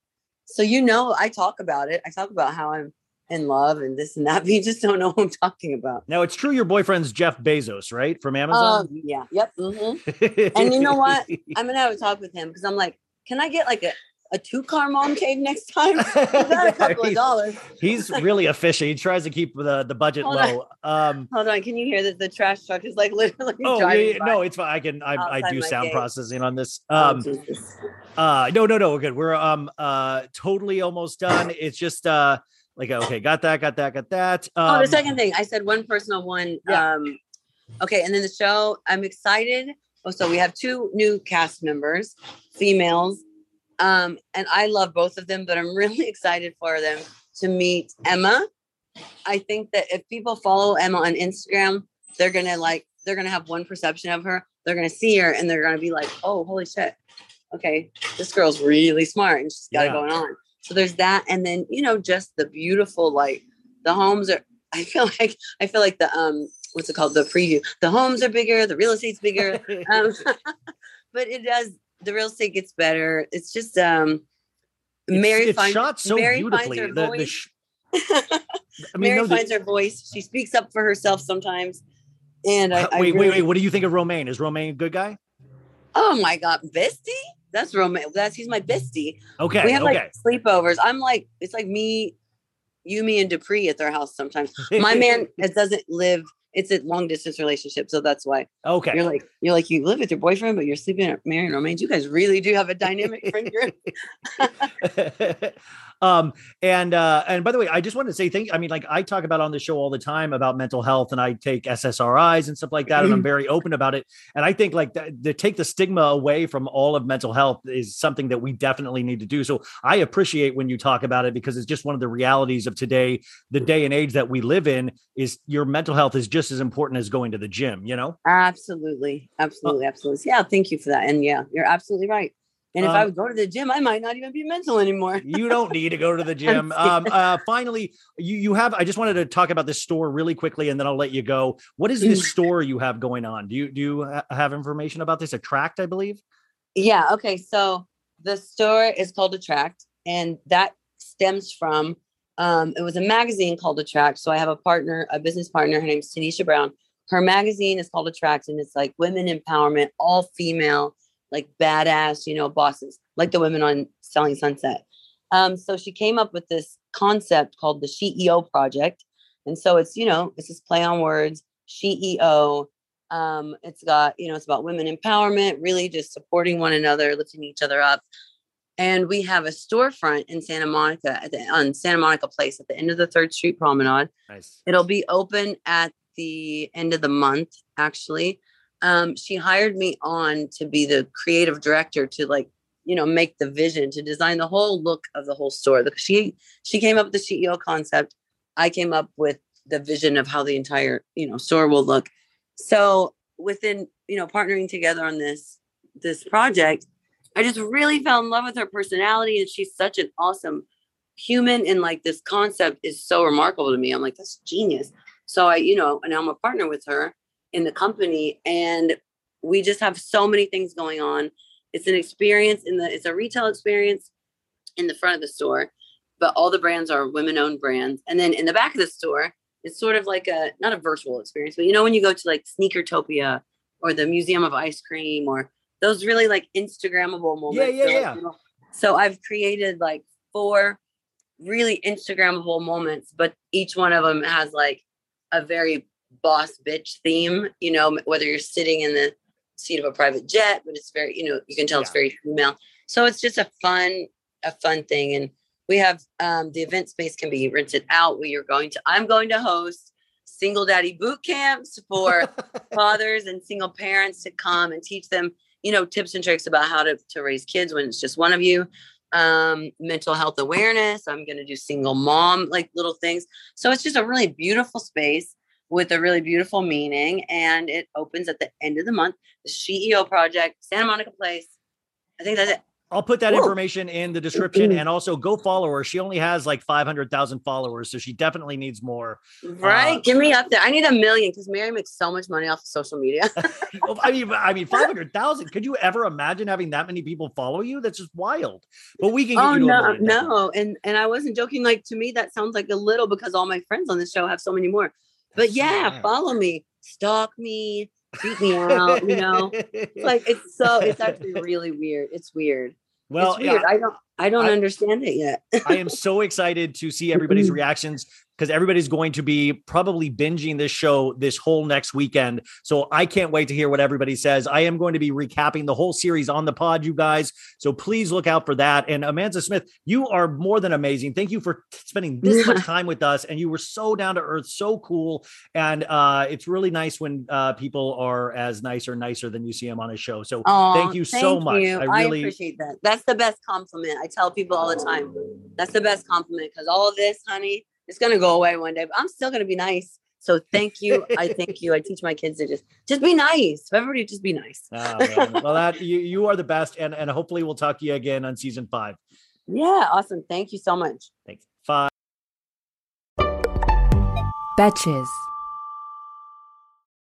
So you know I talk about it. I talk about how I'm in love and this and that, but you just don't know what I'm talking about. now it's true your boyfriend's jeff bezos right from amazon yeah, yep. mm-hmm. *laughs* and you know what? I'm gonna have a talk with him because I'm like, can I get like a, a two car mom cave next time? *laughs* Is that a couple of He's- dollars? he's *laughs* really efficient he tries to keep the the budget Hold on. low um Hold on, can you hear that the trash truck is like *laughs* literally Oh yeah, driving yeah, by? no, it's fine. I can I, I do sound gate. processing on this. Oh, Um Jesus. uh no no no we're good. We're um uh totally almost done. It's just uh like okay, got that, got that, got that. Um, oh, the second thing I said one personal one. Yeah. Um, okay, and then the show. I'm excited. Oh, so we have two new cast members, females, um, and I love both of them, but I'm *laughs* really excited for them to meet Emma I think that if people follow Emma on Instagram, they're gonna like they're gonna have one perception of her. They're gonna see her and they're gonna be like, oh, holy shit. Okay, this girl's really smart and she's got Yeah. it going on. So there's that, and then you know, just the beautiful like the homes are. *laughs* I feel like I feel like the um what's it called the preview. The homes are bigger, the real estate's bigger, *laughs* um, but it does. The real estate gets better. It's just um. It's, Mary it's finds shot so Mary beautifully. finds her The- the voice. sh- *laughs* I mean, Mary no, the- finds her voice. She speaks up for herself sometimes. And I, I wait, wait, really- wait. What do you think of Romain? Is Romain a good guy? Oh my god, bestie? That's Roman. That's he's my bestie. Okay, we have okay. like sleepovers. I'm like, it's like me, you, me, and Dupree at their house sometimes. My man *laughs* doesn't live. It's a long distance relationship, so that's why. Okay. You're like you're like you live with your boyfriend, but you're sleeping at Marion and Romain. You guys really do have a dynamic friend group. *laughs* *laughs* *laughs* um and uh and by the way i just wanted to say thank i mean like i talk about on the show all the time about mental health and i take ssris and stuff like that and i'm very open about it and i think like to take the stigma away from all of mental health is something that we definitely need to do so i appreciate when you talk about it because it's just one of the realities of today the day and age that we live in is your mental health is just as important as going to the gym you know absolutely, absolutely, absolutely. Yeah, thank you for that. And yeah, you're absolutely right. And if I Um, would go to the gym, I might not even be mental anymore. you don't need to go to the *laughs* gym. Um, uh, finally, you you have. I just wanted to talk about this store really quickly, and then I'll let you go. What is this store you have going on? Do you do you have information about this? Attract, I believe. Yeah. Okay. So the store is called Attract, and that stems from um, it was a magazine called Attract. So I have a partner, a business partner. Her name's Tanisha Brown. Her magazine is called Attract, and it's like women empowerment, all female, like badass, you know, bosses, like the women on Selling Sunset. Um, so she came up with this concept called the CEO Project, and so it's you know it's this play on words, CEO. Um, it's got, you know, it's about women empowerment, really just supporting one another, lifting each other up. And we have a storefront in Santa Monica at the on Santa Monica Place at the end of the Third Street Promenade. Nice. It'll be open at the end of the month, actually. Um, she hired me on to be the creative director to like, you know, make the vision, to design the whole look of the whole store. She she came up with the CEO concept. I came up with the vision of how the entire, you know, store will look. So within, you know, partnering together on this this project, I just really fell in love with her personality and she's such an awesome human and like this concept is so remarkable to me. I'm like, that's genius. So I, you know, and I'm a partner with her in the company and we just have so many things going on. It's an experience in the it's a retail experience in the front of the store, but all the brands are women owned brands. And then in the back of the store, it's sort of like a not a virtual experience, but you know when you go to like Sneakertopia or the Museum of Ice Cream or those really like Instagrammable moments. Yeah, yeah, yeah. you know- So I've created like four really Instagrammable moments, but each one of them has like a very boss bitch theme, you know, whether you're sitting in the seat of a private jet, but it's very, you know, you can tell it's very female. So it's just a fun, a fun thing. And we have um, the event space can be rented out. We are going to, I'm going to host single daddy boot camps for *laughs* fathers and single parents to come and teach them, you know, tips and tricks about how to, to raise kids when it's just one of you. Um, mental health awareness. I'm going to do single mom, like little things. So it's just a really beautiful space with a really beautiful meaning. And it opens at the end of the month. The CEO project, Santa Monica Place. I think that's it. I'll put that Whoa. information in the description and also go follow her. She only has like 500,000 followers, so she definitely needs more. Right. Uh, Give me up there. I need a million because Mary makes so much money off of social media. *laughs* I mean, I mean, *laughs* 500,000. Could you ever imagine having that many people follow you? That's just wild. But we can oh you to a no, no. And and I wasn't joking. Like to me, that sounds like a little because all my friends on the show have so many more. But yeah, follow me, stalk me, creep me out, you know. *laughs* Like it's so it's actually really weird. It's weird. well, it's weird. yeah, I don't I don't I- understand it yet. I am so excited to see everybody's *laughs* reactions because everybody's going to be probably binging this show this whole next weekend. So I can't wait to hear what everybody says. I am going to be recapping the whole series on the pod, you guys. So please look out for that. And Amanza Smith, you are more than amazing. Thank you for spending this much time with us. And you were so down to earth, so cool. And uh, it's really nice when uh, people are as nice or nicer than you see them on a show. So Aw, thank you so much. you. I I, really appreciate that. That's the best compliment. I tell people all the time. That's the best compliment because all of this, honey, it's gonna go away one day, but I'm still gonna be nice. So thank you. I *laughs* thank you. I teach my kids to just just be nice. Everybody just be nice. Oh, well, that you, you are the best, and and hopefully we'll talk to you again on season five. Yeah, awesome. Thank you so much. Thanks. Five. Betches.